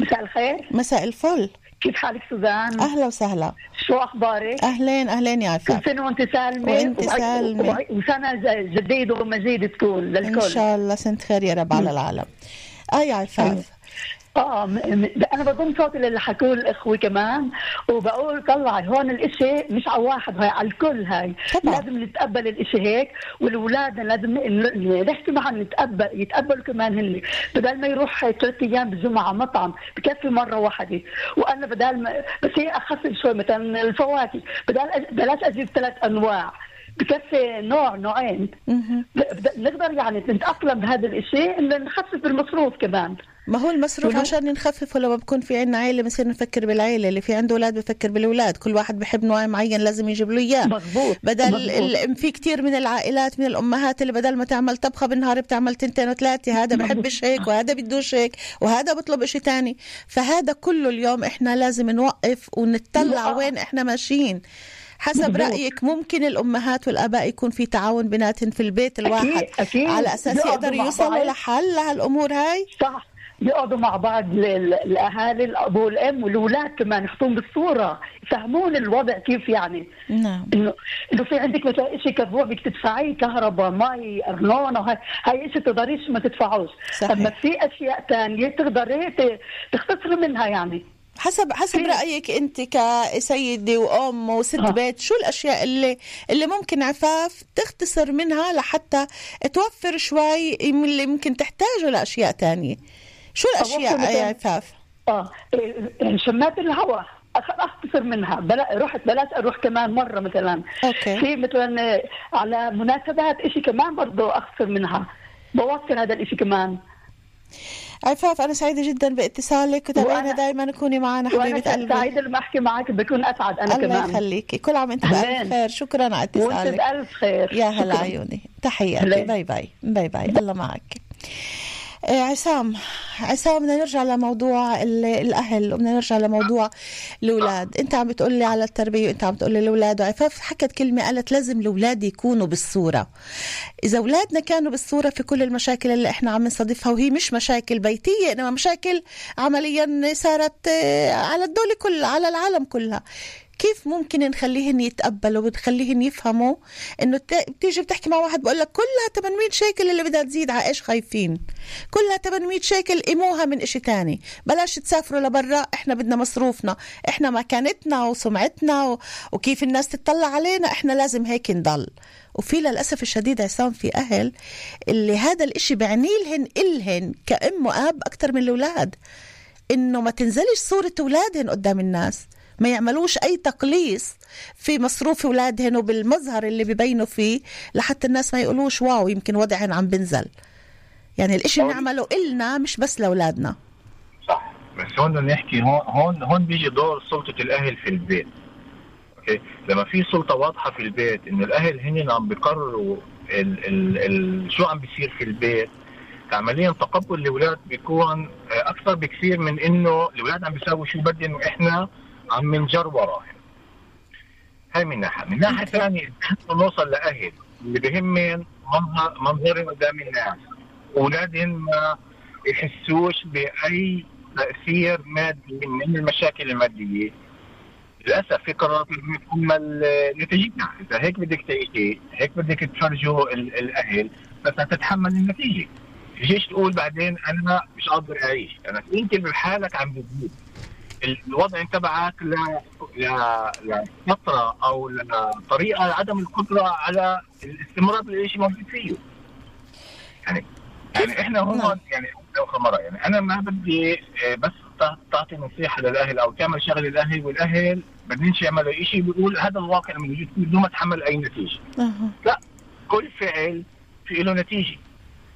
مساء الخير. مساء الفل. كيف حالك سوزان؟ أهلا وسهلا. شو أخبارك؟ أهلين أهلين يا عفاف. كل سنة وأنت سالمة. وأنت وع- سالمة. وع- وسنة ج- جديدة ومزيد تكون للكل. إن شاء الله سنة خير يا رب على العالم. آه يا عفاف. آه م- أنا بضم صوتي للي حكوه الإخوة كمان وبقول طلع هون الإشي مش على واحد هاي على الكل هاي. طبعا. لازم نتقبل الإشي هيك والاولاد لازم نحكي معهم نتقبل يتقبلوا كمان هن بدل ما يروح ثلاث أيام بالجمعة مطعم بكفي مرة واحدة. وأنا بدل ما بس هي اخفف شوي مثلا الفواكه. بدل بلاش أجيب ثلاث أنواع. بكفي نوع نوعين. نقدر يعني نتأقلم بهذا الإشي إنه نخفف المصروف كمان. ما هو المصروف عشان نخففه لما بكون في عنا عيلة بنصير نفكر بالعيلة اللي في عنده أولاد بفكر بالأولاد. كل واحد بحب نوع معين لازم يجيب له إياه. مضبوط بدل مضبوط. ال... في كتير من العائلات من الأمهات اللي بدل ما تعمل طبخة بالنهار بتعمل تنتين وثلاثة. هذا بحبش هيك وهذا بدوش هيك وهذا بطلب إشي تاني. فهذا كله اليوم إحنا لازم نوقف ونتطلع. وين إحنا ماشيين. حسب. رأيك ممكن الأمهات والآباء يكون في تعاون بيناتهم في البيت الواحد أكيد. على أساس يقعدوا يقدروا يوصلوا. لحل لهالأمور هاي صح يقعدوا مع بعض ال- ال- الاهالي الأب والأم والأولاد كمان يحطون بالصورة يفهمون الوضع كيف يعني نعم انه إنه في عندك مثلا شيء كفوع بدك تدفعيه كهرباء مي ارنونه هاي هاي شيء تقدريش ما تدفعوش صحيح. أما في أشياء ثانية تقدري تختصري منها يعني حسب حسب رأيك أنت كسيدة وأم وست آه. بيت شو الأشياء اللي اللي ممكن عفاف تختصر منها لحتى توفر شوي من اللي ممكن تحتاجه لأشياء تانية؟ شو الأشياء يا عفاف؟ آه شمات الهواء أختصر منها. بلا رحت بلاش أروح كمان مرة مثلا. okay. في مثلا آه، على مناسبات إشي كمان برضه اخسر منها. بوفر هذا الإشي كمان. عفاف أنا سعيدة جدا باتصالك وتابعينا وأنا- دائما كوني معنا حبيبة قلبي. سعيده لما احكي معك بكون أسعد أنا الله كمان. يخليكي. كل عام انت بألف. خير. شكرا على وأنت اتصالك. بألف خير. يا هلا. عيوني. تحياتي. bye bye. bye bye. الله معك. عصام عصام بدنا نرجع لموضوع ال- الأهل وبدنا نرجع لموضوع الأولاد. أنت عم بتقول لي على التربية وأنت عم بتقول لي الأولاد وعفاف حكت كلمة قالت لازم الأولاد يكونوا بالصورة. إذا أولادنا كانوا بالصورة في كل المشاكل اللي إحنا عم نصادفها وهي مش مشاكل بيتية إنما مشاكل عمليا صارت آه، على الدولة كلها على العالم كلها. كيف ممكن نخليهن يتقبلوا ونخليهن يفهموا إنه بتيجي بتحكي مع واحد بقول لك كلها 800 شيكل اللي بدها تزيد على إيش خايفين. كلها 800 شيكل قيموها من إشي تاني. بلاش تسافروا لبرا إحنا بدنا مصروفنا. إحنا مكانتنا وسمعتنا و... وكيف الناس تطلع علينا. إحنا لازم هيك نضل. وفي للأسف الشديد عصام في أهل اللي هذا الإشي بعني لهن إلهن كأم وأب أكتر من الأولاد. إنه ما تنزلش صورة أولادهن قدام الناس. ما يعملوش أي تقليص في مصروف أولادهن وبالمظهر اللي ببينوا فيه لحتى الناس ما يقولوش واو يمكن وضعهن عم بنزل. يعني الإشي نعمله إلنا مش بس لأولادنا. صح. بس هون نحكي هون هون هون بيجي دور سلطة الأهل في البيت. أوكي؟ لما في سلطة واضحة في البيت إنه الأهل هن عم بيقرروا ال ال ال شو عم بيصير في البيت عمليا تقبل الأولاد بيكون آه، أكثر بكثير من إنه الأولاد عم بيساووا شو بدهم وإحنا عم نجر وراهم. هاي من ناحية. من ناحية ثانية نحن نوصل لأهل اللي بهمن منظر منظري قدام الناس. أولادهم ما يحسوش بأي تأثير مادي من المشاكل المادية. للأسف في قرارات تتحمل نتيجتها. إذا هيك بدك تعيشي هيك بدك تفرجوا ال- الأهل بس هتتحمل النتيجة. تجيش تقول بعدين أنا مش قادر أعيش. أنا أنت بحالك عم بتزيد. الوضع تبعك ل ل- لفتره أو لطريقه عدم القدرة على الاستمرار بالشيء موجود فيه. يعني يعني إحنا هون يعني لو خمرة. يعني أنا ما بدي آه، بس تع- تعطي نصيحة للأهل أو تعمل شغله للأهل والأهل بدينش يعملوا شيء بيقول هذا الواقع الموجود فيه بدون ما تحمل أي نتيجة. لا. كل فعل في له نتيجة.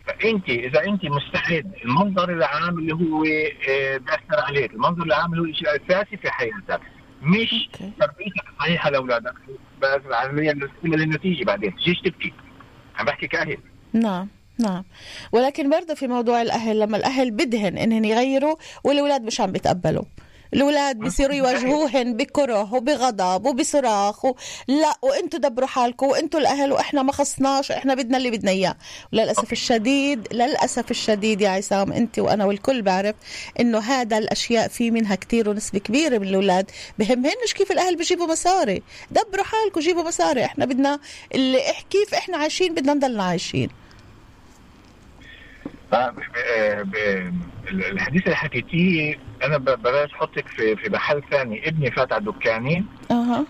فانت اذا انت مستعد المنظر العام اللي هو آه، بياثر عليك المنظر العام اللي هو الشيء الأساسي في حياتك مش تربيتك صحيحه لاولادك بس عمليا للنتيجه بعدين تجيش تبكي؟ عم بحكي كأهل. نعم نعم. ولكن برضه في موضوع الأهل لما الأهل بدهن إنهن يغيروا والأولاد مش عم بيتقبلوا. الأولاد بيصيروا يواجهوهن بكره وبغضب وبصراخ و... لا وانتوا دبروا حالكم وانتوا الأهل وإحنا ما خصناش إحنا بدنا اللي بدنا إياه. وللأسف الشديد للأسف الشديد يا عصام أنت وأنا والكل بعرف إنه هذا الأشياء في منها كتير ونسبة كبيرة من الأولاد. بهمهنش كيف الأهل بيجيبوا مصاري. دبروا حالكم جيبوا مصاري. إحنا بدنا اللي كيف إحنا عايشين بدنا نضلنا عايشين. ب- ب- الحديث اللي حكيتيه أنا بلاش أحطك في في محل ثاني. ابني فات على دكاني أها.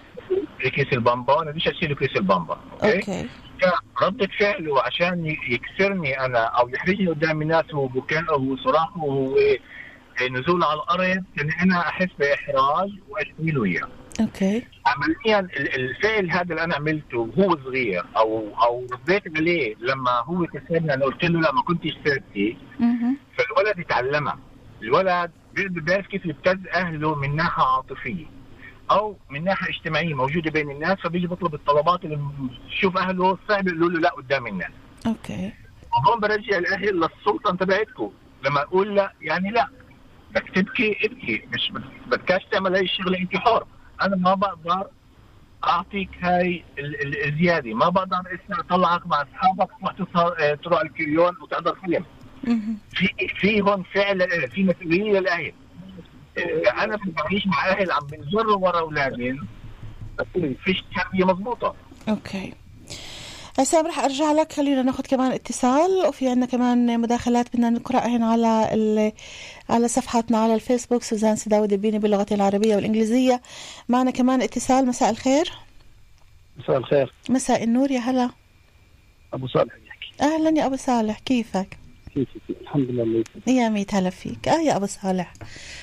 في كيس البامبا أنا بديش اشيل كيس البامبا okay؟ okay. ردة فعله عشان يكسرني أنا أو يحرجني قدام الناس وبكائه وصراخه ونزوله على الأرض كان أنا أحس بإحراج واشيل له إياه. okay. عمليا ال- الفعل هذا اللي أنا عملته وهو صغير أو أو رديت عليه لما هو كسرني أنا قلت له لا ما كنتش ثابت. فالولد يتعلمها الولد بيقدر بيعرف كيف يبتز أهله من ناحية عاطفية أو من ناحية اجتماعية موجودة بين الناس فبيجي بيطلب الطلبات اللي بشوف أهله صعب يقولوا له لا قدام الناس. okay. وهون برجع الأهل للسلطة تبعتكم لما أقول لا يعني لا. بدك تبكي ابكي. مش بد- بدكاش تعمل هاي الشغلة أنت حر. أنا ما بقدر أعطيك هاي ال- ال- الزيادة. ما بقدر اسمع اطلعك مع أصحابك تروح آه، تروح ال קניון وتحضر فيلم. في في هون فعل في مسؤولية للاهل آه، أنا بعيش مع أهل عم بنجروا ورا اولادهم بس فيش تربيه مضبوطة. okay. عصام رح أرجع لك. خلينا ناخذ كمان اتصال. وفي عندنا كمان مداخلات بدنا نقراهن على ال... على صفحاتنا على الفيسبوك. سوزان سداود البيني باللغة العربية والإنجليزية. معنا كمان اتصال. مساء الخير. مساء الخير. مساء النور. يا هلا. أبو صالح أهلا يا أبو صالح. كيفك؟ كيفك الحمد لله الله يسلمك يا ميت هلا فيك. آه يا أبو صالح.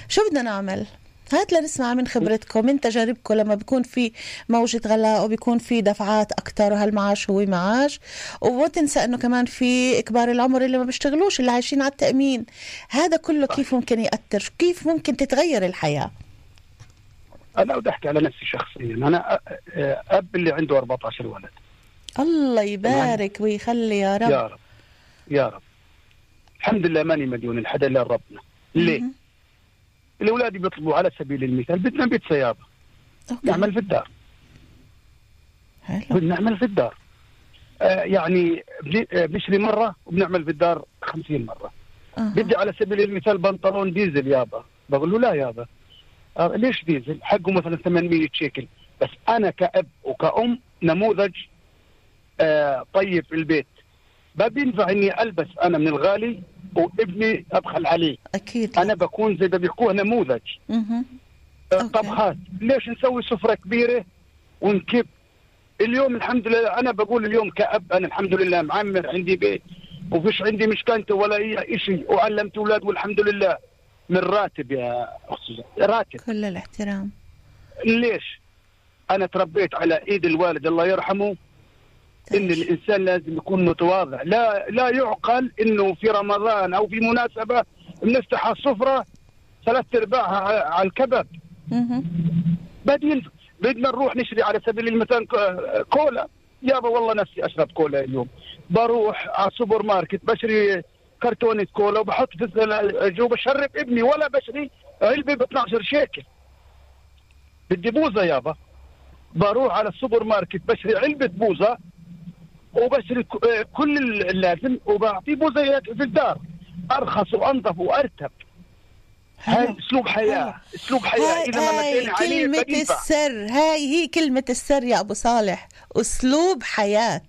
شو بدنا نعمل؟ هات لنسمع من خبرتكم. من تجاربكم لما بيكون في موجة غلاء وبيكون في دفعات أكتر وهالمعاش هو معاش. وما تنسى أنه كمان في كبار العمر اللي ما بيشتغلوش اللي عايشين على التأمين. هذا كله كيف ممكن يأثر؟ كيف ممكن تتغير الحياة؟ أنا بدي أحكي على نفسي شخصيا. أنا أ- أ- أب اللي عنده 14 ولد. الله يبارك ويخلي يا رب. يا رب. يا رب. الحمد لله ماني مديون لحدا الا ربنا. ليه؟ الأولاد بيطلبوا على سبيل المثال بدنا بيت سياره نعمل في الدار. بدنا نعمل في الدار. آه يعني آه، بنشتري مرة وبنعمل في الدار 50 مرة. بدي على سبيل المثال بنطلون ديزل يابا. بقول له لا يابا. آه ليش ديزل؟ حقه مثلا 800 شيكل. بس أنا كأب وكأم نموذج آه طيب في البيت. ما بينفع إني ألبس أنا من الغالي وابني أبخل عليه. أكيد أنا بكون زي ما بيحكوها نموذج. آه، طبخات. ليش نسوي سفرة كبيرة ونكب؟ اليوم الحمد لله أنا بقول اليوم كأب أنا الحمد لله معمر عندي بيت وفيش عندي مشكلته ولا أي شيء وعلمت أولاد والحمد لله. من راتب يا أختي راتب. كل الاحترام. ليش؟ أنا تربيت على إيد الوالد الله يرحمه. إن الإنسان لازم يكون متواضع. لا لا يعقل إنه في رمضان أو في مناسبة بنفتح السفرة ثلاث ارباعها على الكباب بعدين بدنا نروح نشتري على سبيل المثال كولا. يابا والله نفسي أشرب كولا اليوم. بروح على السوبر ماركت بشتري كرتونة كولا وبحط في الجو بشرب ابني ولا بشتري علبة ب 12 شيكل. بدي بوزة يابا بروح على السوبر ماركت بشتري علبة بوزة. وبشتري ك- آه، كل اللازم وبعطيه بوزيات في الدار. أرخص وأنظف وأرتب. هاي أسلوب حياة. أسلوب حياة. هاي, إذا ما هاي بننفع. السر. هاي هي كلمة السر يا أبو صالح. أسلوب حياة.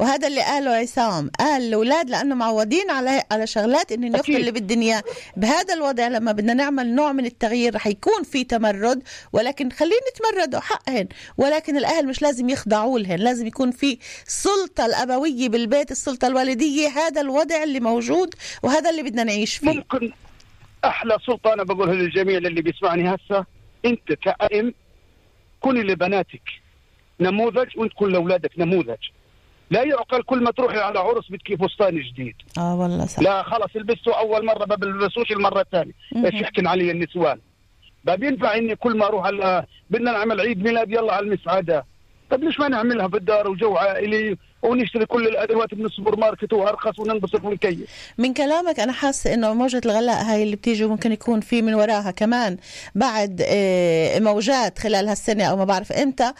وهذا اللي قاله عصام. قال الأولاد لأنه معودين على على شغلات إنه ناخذ اللي إياه بهذا الوضع لما بدنا نعمل نوع من التغيير رح يكون في تمرد ولكن خلينا نتمردوا حقهن. ولكن الأهل مش لازم يخضعوا لهن لازم يكون في سلطة الأبوية بالبيت السلطة الوالدية. هذا الوضع اللي موجود وهذا اللي بدنا نعيش فيه. ممكن أحلى سلطة أنا بقولها للجميع اللي بيسمعني هسه أنت كأم كوني لبناتك نموذج وأنت كن لأولادك نموذج. لا يعقل كل ما تروحي على عرس بدك فستان جديد. آه والله صح. لا خلص لبسته أول مرة ما بلبسوش المرة الثانية. إيش يحكن علي النسوان؟ ما بينفع إني كل ما أروح على بدنا نعمل عيد ميلاد يلا على المسعدة. طب ليش ما نعملها بالدار وجو عائلي؟ ونشتري كل الأدوات من السوبر ماركت وارخص وننبسط ونكيف. من كلامك أنا حاسه إنه موجة الغلاء هاي اللي بتيجي ممكن يكون في من وراها كمان بعد آه، موجات خلال هالسنة أو ما بعرف إمتى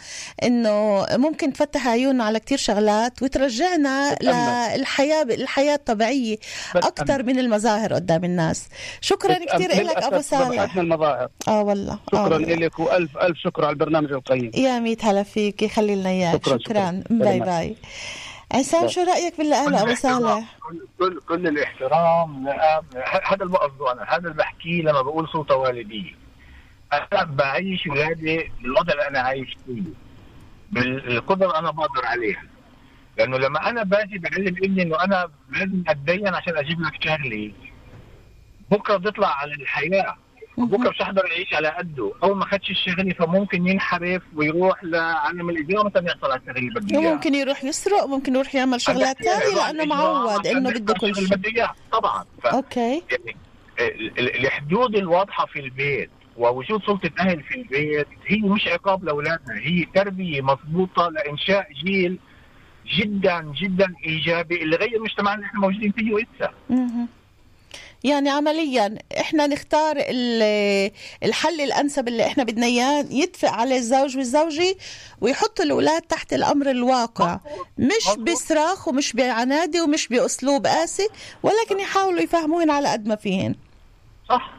إنه ممكن تفتح عيوننا على كتير شغلات وترجعنا. للحياة الحياة الطبيعية أكثر من المظاهر قدام الناس. شكرا كثير لك أبو صالح. المظاهر. آه والله. آه شكرا والله. لك وألف ألف شكر على البرنامج القيم. يا ميت هلا فيك يخلي لنا إياك. شكراً، شكرا, شكراً. bye. bye. عصام. شو رأيك باللي أبو صالح؟ كل كل الاحترام لأب- هذا اللي بقصده أنا هذا اللي بحكيه لما بقول سلطه والديه أنا بعيش ولادي بالوضع اللي أنا عايش فيه بالقدرة اللي أنا بقدر عليها. لأنه لما أنا باجي بعلم ابني إنه أنا لازم اتدين عشان أجيب لك شغله بكرة بيطلع على الحياة. بكره مش حيقدر يعيش على قده أو ما خدش الشغله فممكن ينحرف ويروح لعالم الاجرام مثلا يحصل على الشغله اللي بده. وممكن يروح يسرق ممكن يروح يعمل شغلات ثانية لأنه معود انه بده كل الشغل شيء. طبعا ف... أوكي يعني ال- الحدود الواضحة في البيت ووجود سلطة أهل في البيت هي مش عقاب لأولادنا هي تربية مضبوطة لإنشاء جيل جدا جدا إيجابي اللي غير المجتمع اللي إحنا موجودين فيه مهم. يعني عمليا. إحنا نختار ال- الحل الأنسب اللي إحنا بدنا إياه يدفع عليه الزوج والزوجة ويحط الأولاد تحت الأمر الواقع. مش بصراخ ومش بعنادي ومش بأسلوب قاسي ولكن يحاولوا يفهموهن على قد ما فيهن. صح.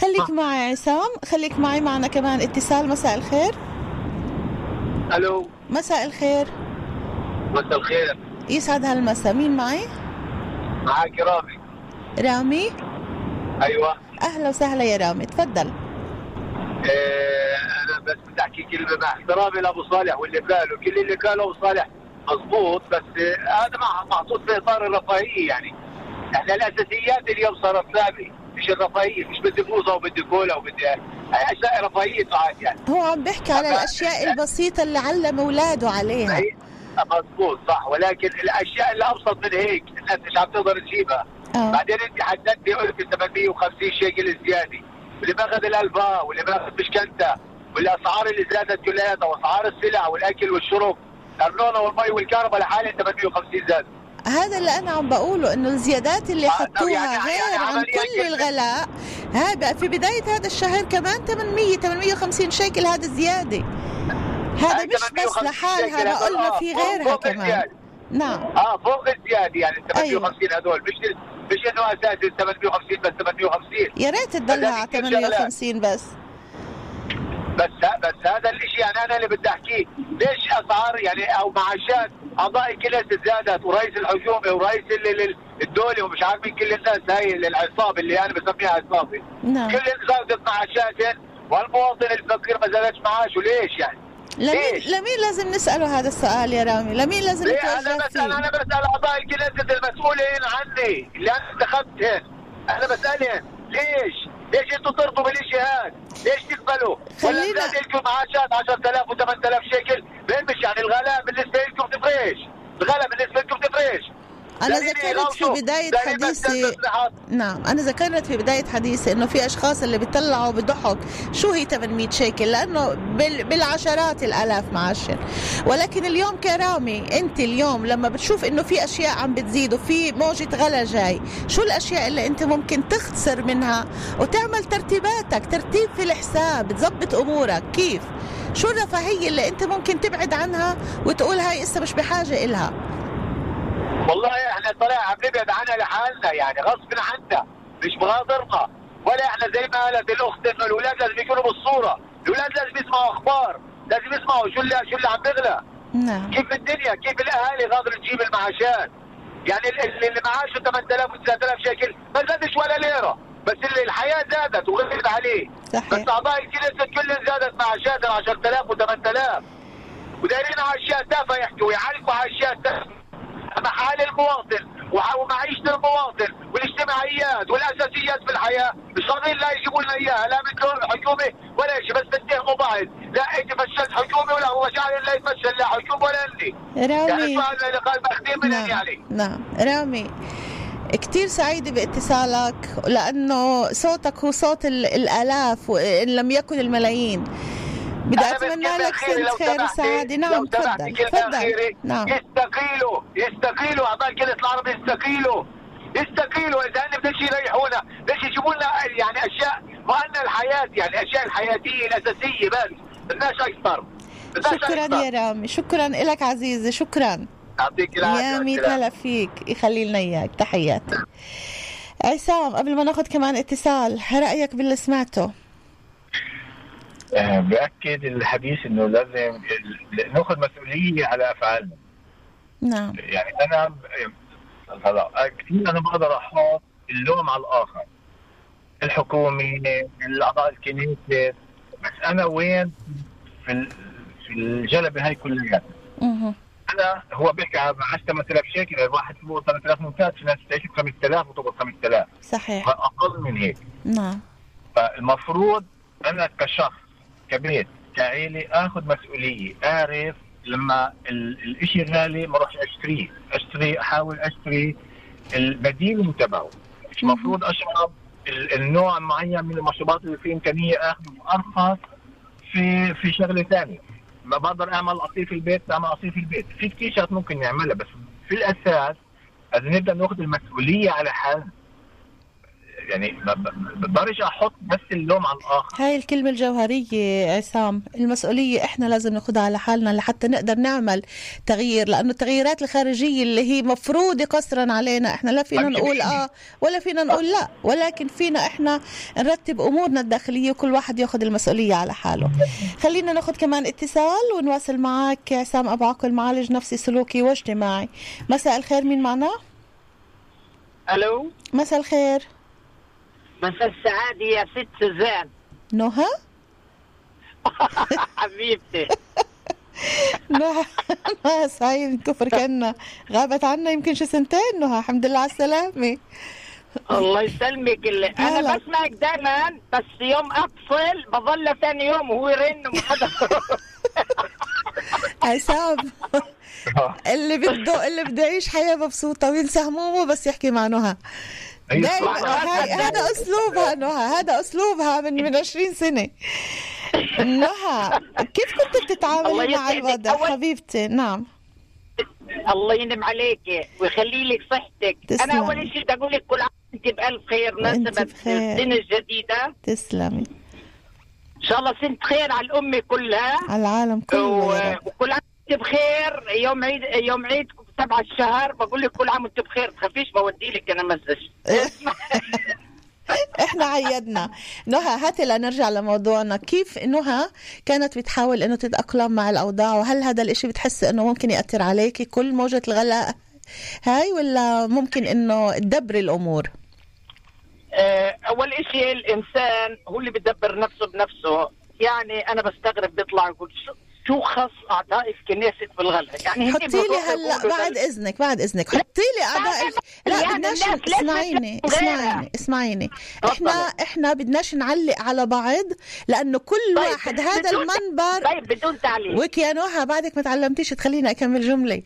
خليك معي عصام. خليك معي معنا كمان. اتصال. مساء الخير. ألو. مساء الخير. مساء الخير. يسعد هالمساء. مين معي؟ معك رامي. رامي؟ أيوه. أهلا وسهلا يا رامي تفضل. إيه أنا بس بدي أحكي كلمة مع احترامي لأبو صالح واللي قاله كل اللي قاله أبو صالح مضبوط بس هذا مع- محطوط في إطار الرفاهية يعني. إحنا الأساسيات اليوم صارت ثابته مش الرفاهية مش بدي بوظه وبدي كولا وبدي أشياء رفاهية ساعات يعني. هو عم بيحكي على الأشياء البسيطة اللي علم أولاده عليها. مضبوط صح. ولكن الأشياء اللي ابسط من هيك الناس مش عم تقدر تجيبها. آه. بعدين انت حددتي قلت 850 شيكل زيادة. واللي باخذ الالباء واللي باخذ مشكلته والأسعار اللي زادت كلياتها وأسعار السلع والأكل والشرب. الأرنونة والمي والكهرباء لحالها 850 زاد. هذا اللي أنا عم بقوله إنه الزيادات اللي حطوها يعني- غير يعني عن كل الغلاء بقى في بداية هذا الشهر كمان 800 850 شيكل هذا زيادة. هذا مش بس لحالها بقول له في غيرها كمان. نعم. آه فوق الزيادة يعني ال 850 هذول. مش مش انه اساسي ال 850 بس 850 يا ريت تضلها على 850 بس. بس بس هذا الشيء يعني أنا اللي بدي أحكيه. ليش أسعار يعني أو معاشات اعضاء كلاس زادت ورئيس الحكومة ورئيس ال- ال- الدولة ومش عارف مين كل الناس هاي العصابة اللي أنا بسميها عصابة. نعم. كل زادت معاشاتهم والمواطن الفقير ما زادتش معاشه ليش يعني؟ لمين لمين لازم نسأله هذا السؤال يا رامي؟ لمين لازم ليه؟ أنا نتوجه بسال فيه؟ أنا بسال اعضاء الكنيسة المسؤولين عني. اللي أنا انتخبتهم أنا بسالهم ليش؟ ليش أنتم ترضوا بالشيء هذا؟ ليش تقبلوا؟ ولا خلينا- زاد لكم معاشات 10000 و8000 شيكل؟ مين مش يعني الغلاء بالنسبة لكم تفريش. الغلاء بالنسبة لكم تفريش. أنا دليل ذكرت في بداية دليل حديثي. نعم أنا ذكرت في بداية حديثي إنه في أشخاص اللي بيطلعوا بضحك شو هي 800 شيكل؟ لأنه بال- بالعشرات الآلاف معشر ولكن اليوم كرامي أنت اليوم لما بتشوف إنه في أشياء عم بتزيد وفي موجة غلا جاي شو الأشياء اللي أنت ممكن تختصر منها؟ وتعمل ترتيباتك ترتيب في الحساب تظبط أمورك. كيف؟ شو الرفاهية اللي أنت ممكن تبعد عنها وتقول هاي إسا مش بحاجة إلها؟ والله إحنا طلع عم نبعد عنها لحالنا يعني غصب عنا مش بغاضرنا ولا إحنا زي ما قالت الأخت إنه الأولاد لازم يكونوا بالصورة، الأولاد لازم يسمعوا أخبار، لازم يسمعوا شو اللي شو اللي عم بيغلى، نعم. كيف الدنيا، كيف الأهالي قادر تجيب المعاشات، يعني اللي معاشه 8000 و 3000 شيكل ما زادش ولا ليرة، بس اللي الحياة زادت وغلبت عليه، صحيح. بس أعضاء الكنيسة كلهم زادت معاشاتهم 10000 و 8000 ودايرين على اشياء تافهة يحكوا ويعالجوا على اشياء تافهة. اما حال المواطن ومعيشه المواطن والاجتماعيات والأساسيات في الحياة. مش قادرين لا يجيبوا لنا إياها لا من دول الحكومة ولا شيء بس بتتهموا بعض لا انت فشلت حكومة ولا هو شاعر لا يفشل لا حكومة ولا يعني رامي اللي قال ماخذين من نعم. يعني نعم. رامي كتير سعيدة باتصالك لأنه صوتك هو صوت ال- الآلاف وإن لم يكن الملايين. بدي كلمة لك سنة خير وسعادة نعم تفضل تفضل. نعم. يستقيلوا يستقيلوا أعضاء الكنيسه العرب يستقيلوا يستقيلوا إذا هن بدهم يريحونا بدهم يجيبوا لنا يعني أشياء. مهنا الحياة يعني الاشياء الحياتية الاساسيه بس. بدناش أكثر. شكرا أكثر. يا رامي. شكرا لك عزيزي. شكرا. يعطيك العافية. يا ميت. هلا فيك. يخلي لنا إياك. تحياتي عصام قبل ما ناخذ كمان اتصال رأيك باللي سمعته؟ آه، بأكد الحديث إنه لازم ناخذ مسؤولية على أفعالنا. نعم. يعني أنا هلا كثير أنا بقدر أحط اللوم على الآخر. الحكومة الأعضاء الكنيسة. بس أنا وين؟ في في الجلبة هاي كلها مه. أنا هو بيحكي عن 10000 شيكل الواحد فوق 3000 ممتاز في ناس تعيش ب 5000 وتقبض 5000 صحيح. أقل من هيك. نعم. فالمفروض أنا كشخص كبيت كعيلة آخذ مسؤولية. أعرف لما ال- الإشي غالي ما اروحش أشتريه. أشتري أحاول أشتري البديل تبعه مش مفروض أشرب ال- النوع معين من المشروبات اللي فيه إمكانية اخذه ارخص في في شغلة ثانية. ما بقدر أعمل عصير في البيت أعمل عصير في البيت. في كثير شغلات ممكن نعملها بس في الأساس لازم نبدأ ناخذ المسؤولية على حالنا يعني ما بقدرش أحط بس اللوم على الآخر. هاي الكلمة الجوهرية عصام. المسؤولية إحنا لازم ناخدها على حالنا لحتى نقدر نعمل تغيير لأنه التغييرات الخارجية اللي هي مفروض قصرا علينا إحنا لا فينا نقول. آه ولا فينا نقول لا ولكن فينا إحنا نرتب أمورنا الداخلية وكل واحد ياخد المسؤولية على حاله. خلينا ناخد كمان اتصال ونواصل معك. عصام أبو عقل معالج نفسي سلوكي واجتماعي. مساء الخير مين معنا؟ ألو؟ مساء الخير. مساء السعادة يا ست سوزان نهى؟ حبيبتي. نهى. نهى سعيد كفر كنا غابت عنا يمكن شي سنتين نهى. الحمد لله على السلامة. الله يسلمك. اللي. هلا. أنا بسمعك دائما بس يوم اتصل بظل ثاني يوم وهو يرن وما حدا. عصام اللي بده اللي بده يعيش حياة مبسوطة وينسى همومه بس يحكي مع نهى. دايما هذا أسلوبها نهى. هذا أسلوبها من من 20 سنة. نهى. كيف كنت بتتعاملي مع. الوضع؟ حبيبتي نعم. الله ينم عليك ويخلي لك صحتك. تسلم. أنا أول شيء بدي أقول لك كل عام وأنت بألف خير بخير. السنة الجديدة تسلمي. إن شاء الله سنة خير على الأمة كلها. على العالم كله و- وكل عام وأنت بخير. يوم عيد يوم عيد سبع الشهر بقول لك كل عام وأنت بخير تخافيش بودي لك أنا مسج إحنا عيدنا. نهى هاتي لنرجع لموضوعنا. كيف نهى؟ كانت بتحاول إنه تتأقلم مع الأوضاع وهل هذا الإشي بتحسي إنه ممكن يأثر عليكي كل موجة الغلاء هاي ولا ممكن إنه تدبري الأمور؟ آه، أول شيء الإنسان هو اللي بدبر نفسه بنفسه. يعني أنا بستغرب بيطلع يقول شو- شو خص أعضاء الكنيسة بالغلاء يعني حطي لي هلا بعد إذنك بعد إذنك. حطي لي أعضاء لا بدناش اسمعيني؟ اسمعيني اسمعيني. إحنا إحنا بدناش نعلق على بعض لأنه كل طيب، واحد هذا المنبر طيب بدون تعليق. وك يا نوحة بعدك ما تعلمتيش تخليني أكمل جملة.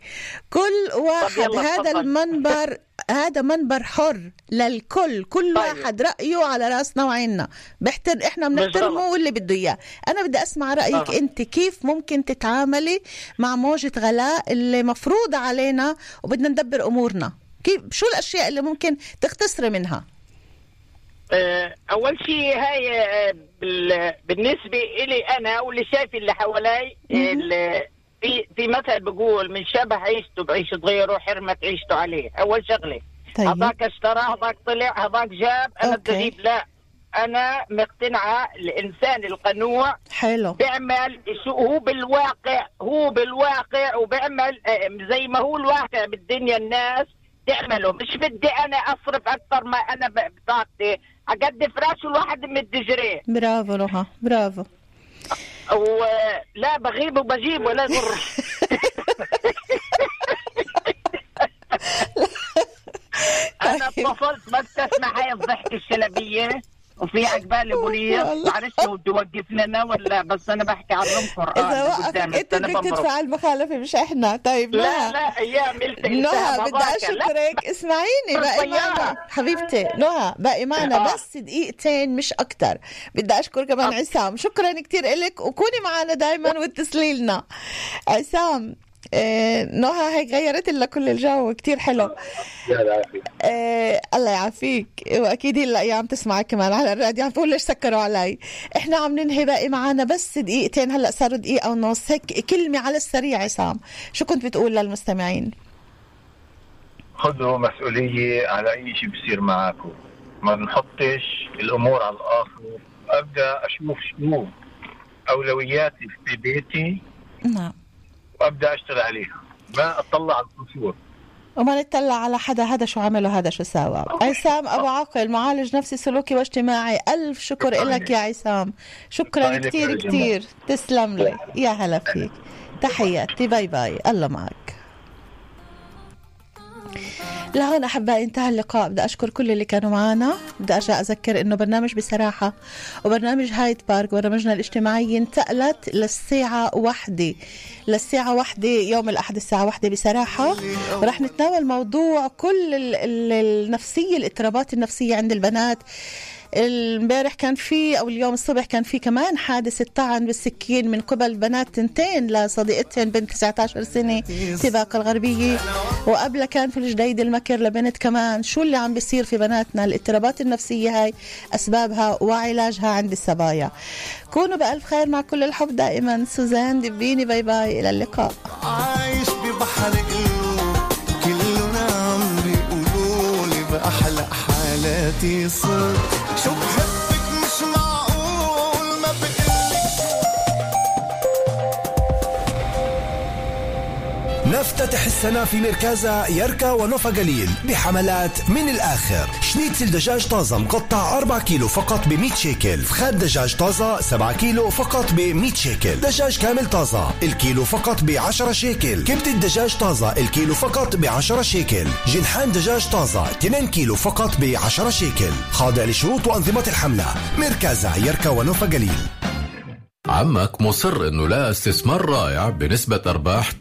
كل واحد هذا. المنبر هذا منبر حر للكل كل طيب. واحد رأيه على راسنا وعيننا بحتر إحنا بنحترمه. واللي بده إياه أنا بدي أسمع رأيك آه. أنت كيف ممكن تتعاملي مع موجة غلاء اللي مفروضة علينا وبدنا ندبر أمورنا كيف شو الأشياء اللي ممكن تختصري منها آه، أول شيء هاي آه، بال- بالنسبة لي أنا واللي شايف اللي حوالي ال- في في مثل بقول من شبه عيشته بعيشة غيره حرمت عيشته عليه. أول شغلة. طيب. هذاك اشترى هذاك طلع هذاك جاب. أنا بدي لا. أنا مقتنعة الإنسان القنوع حلو. بيعمل شو هو بالواقع هو بالواقع وبيعمل آه، زي ما هو الواقع بالدنيا الناس تعمله. مش بدي أنا أصرف أكثر ما أنا بطاقتي. اقد فراش الواحد مد جريه برافو نهى برافو. ولا بغيب وبجيب ولا يضر. أنا اتصلت بس تسمع هاي الضحكة الشلبية. وفي عقبالي بوليس معلش يوقفنا أنا ولا بس أنا بحكي عن القران إذا وقفك أنت بدك تدفع المخالفة مش إحنا. طيب لا لا أيام نهى بدي أشكرك. اسمعيني باقي معنا. حبيبتي نهى باقي معنا. آه. بس دقيقتين مش أكتر. بدي اشكر كمان عصام. شكرا كتير لك وكوني معنا دائما واتصلي لنا عصام آه نهى هيك غيرت لنا كل الجو كتير حلو. آه الله يعافيك. وأكيد هلا هي عم تسمعك كمان على الراديو عم تقول ليش سكروا علي. إحنا عم ننهي باقي معنا بس دقيقتين هلا صاروا دقيقة ونص. هيك كلمة على السريع عصام. شو كنت بتقول للمستمعين؟ خذوا مسؤولية على أي شيء بصير معاكم. ما نحطش الأمور على الآخر. أبدأ أشوف شنو أولوياتي في بيتي. نعم. وأبدأ أشتغل عليها. ما أطلع على القصور وما نتطلع على حدا هذا شو عمل وهذا شو ساوى؟ عصام أبو عاقل معالج نفسي سلوكي واجتماعي. ألف شكر لك يا عصام. شكرا كثير كثير تسلم لي. يا هلا فيك. تحياتي. bye bye. الله معك. لهون أحبائي انتهى اللقاء. بدي أشكر كل اللي كانوا معنا بدي أرجع أذكر إنه برنامج بصراحة وبرنامج هايد بارك برامجنا الاجتماعي انتقلت للساعة واحدة. للساعة واحدة يوم الأحد الساعة واحدة بصراحة ورح نتناول موضوع كل ال- ال- النفسية الاضطرابات النفسية عند البنات. امبارح كان في أو اليوم الصبح كان في كمان حادث طعن بالسكين من قبل بنات تنتين لصديقتهن بنت 19 سنة في باقة الغربية. وقبلها كان في الجديدة المكر لبنت كمان. شو اللي عم بيصير في بناتنا؟ الاضطرابات النفسية هاي أسبابها وعلاجها عند الصبايا. كونوا بألف خير مع كل الحب دائما. سوزان دبيني bye bye. إلى اللقاء. عايش ببحر كلنا عم بيقولوا لي بأحلى حالاتي صرت. شو نفتتح السنة في مركزة يركا ونوفا قليل بحملات من الآخر. شنيتسل دجاج طازة مقطع 4 كيلو فقط ب 100 شيكل. فخاد دجاج طازة 7 كيلو فقط ب 100 شيكل. دجاج كامل طازة الكيلو فقط ب 10 شيكل. كبدة دجاج طازة الكيلو فقط ب 10 شيكل. جنحان دجاج طازة 2 كيلو فقط ب 10 شيكل. خاضع لشروط وأنظمة الحملة. مركزة يركا ونوفا قليل عمك مصر إنه لقى استثمار رائع بنسبة أرباح 8%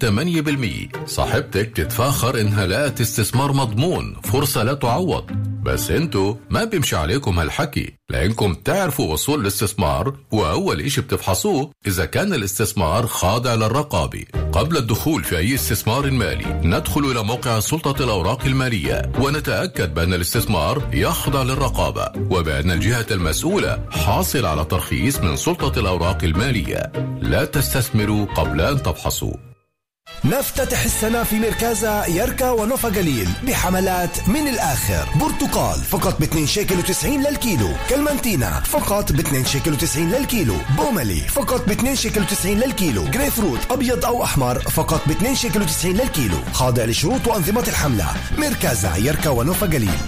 صاحبتك تتفاخر إنها لقت استثمار مضمون فرصة لا تعوض. بس انتو ما بيمشي عليكم هالحكي. لأنكم تعرفوا أصول الاستثمار وأول إشي بتفحصوه إذا كان الاستثمار خاضع للرقابة. قبل الدخول في أي استثمار مالي ندخل إلى موقع سلطة الأوراق المالية ونتأكد بأن الاستثمار يخضع للرقابة وبأن الجهة المسؤولة حاصل على ترخيص من سلطة الأوراق المالية. لا تستثمروا قبل أن تفحصوا. نفتتح السنة في مركزة يركا ونوف هجليل بحملات من الآخر. برتقال فقط ب 2 شيكل و90 للكيلو. كلمنتينا فقط ب 2 شيكل و90 للكيلو. بوملي فقط ب 2 شيكل و90 للكيلو. جريب فروت أبيض أو أحمر فقط ب 2 شيكل و90 للكيلو. خاضع لشروط وأنظمة الحملة. مركزة يركا ونوف هجليل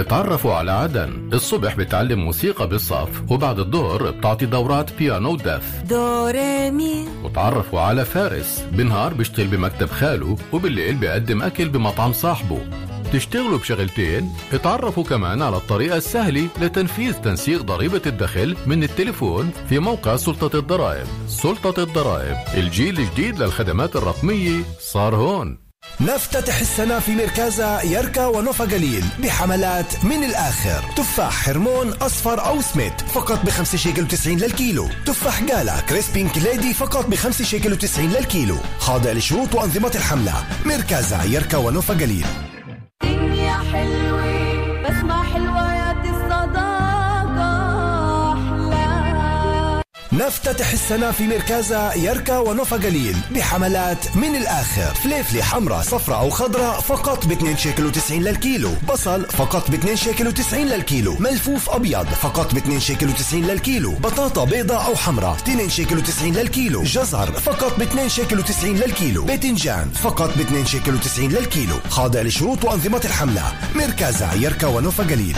اتعرفوا على عدن. الصبح بتعلم موسيقى بالصف وبعد الظهر بتعطي دورات بيانو ودف. دو ري مي. وتعرفوا على فارس. بالنهار بيشتغل بمكتب خاله وبالليل بيقدم أكل بمطعم صاحبه. تشتغلوا بشغلتين؟ اتعرفوا كمان على الطريقة السهلة لتنفيذ تنسيق ضريبة الدخل من التليفون في موقع سلطة الضرائب. سلطة الضرائب الجيل الجديد للخدمات الرقمية. صار هون. نفتتح السنة في مركزة يركا ونوفا قليل بحملات من الآخر. تفاح حرمون أصفر أو سميت فقط ب 5 شيكل و90 للكيلو. تفاح جالا كريسبينك ليدي فقط ب 5 شيكل و90 للكيلو. خاضع لشروط وأنظمة الحملة. مركزة يركا ونوفا قليل نفتتح السنة في مركزة يركا ونوفا قليل بحملات من الآخر. فليفلة حمراء صفراء أو خضراء فقط ب 2 شيكل و90 للكيلو. بصل فقط ب 2 شيكل و90 للكيلو. ملفوف أبيض فقط ب 2 شيكل و90 للكيلو. بطاطا بيضاء أو حمراء 2 شيكل و90 للكيلو. جزر فقط ب 2 شيكل و90 للكيلو. باذنجان فقط ب 2 شيكل و90 للكيلو. خاضع لشروط وأنظمة الحملة. مركزة يركا ونوفا قليل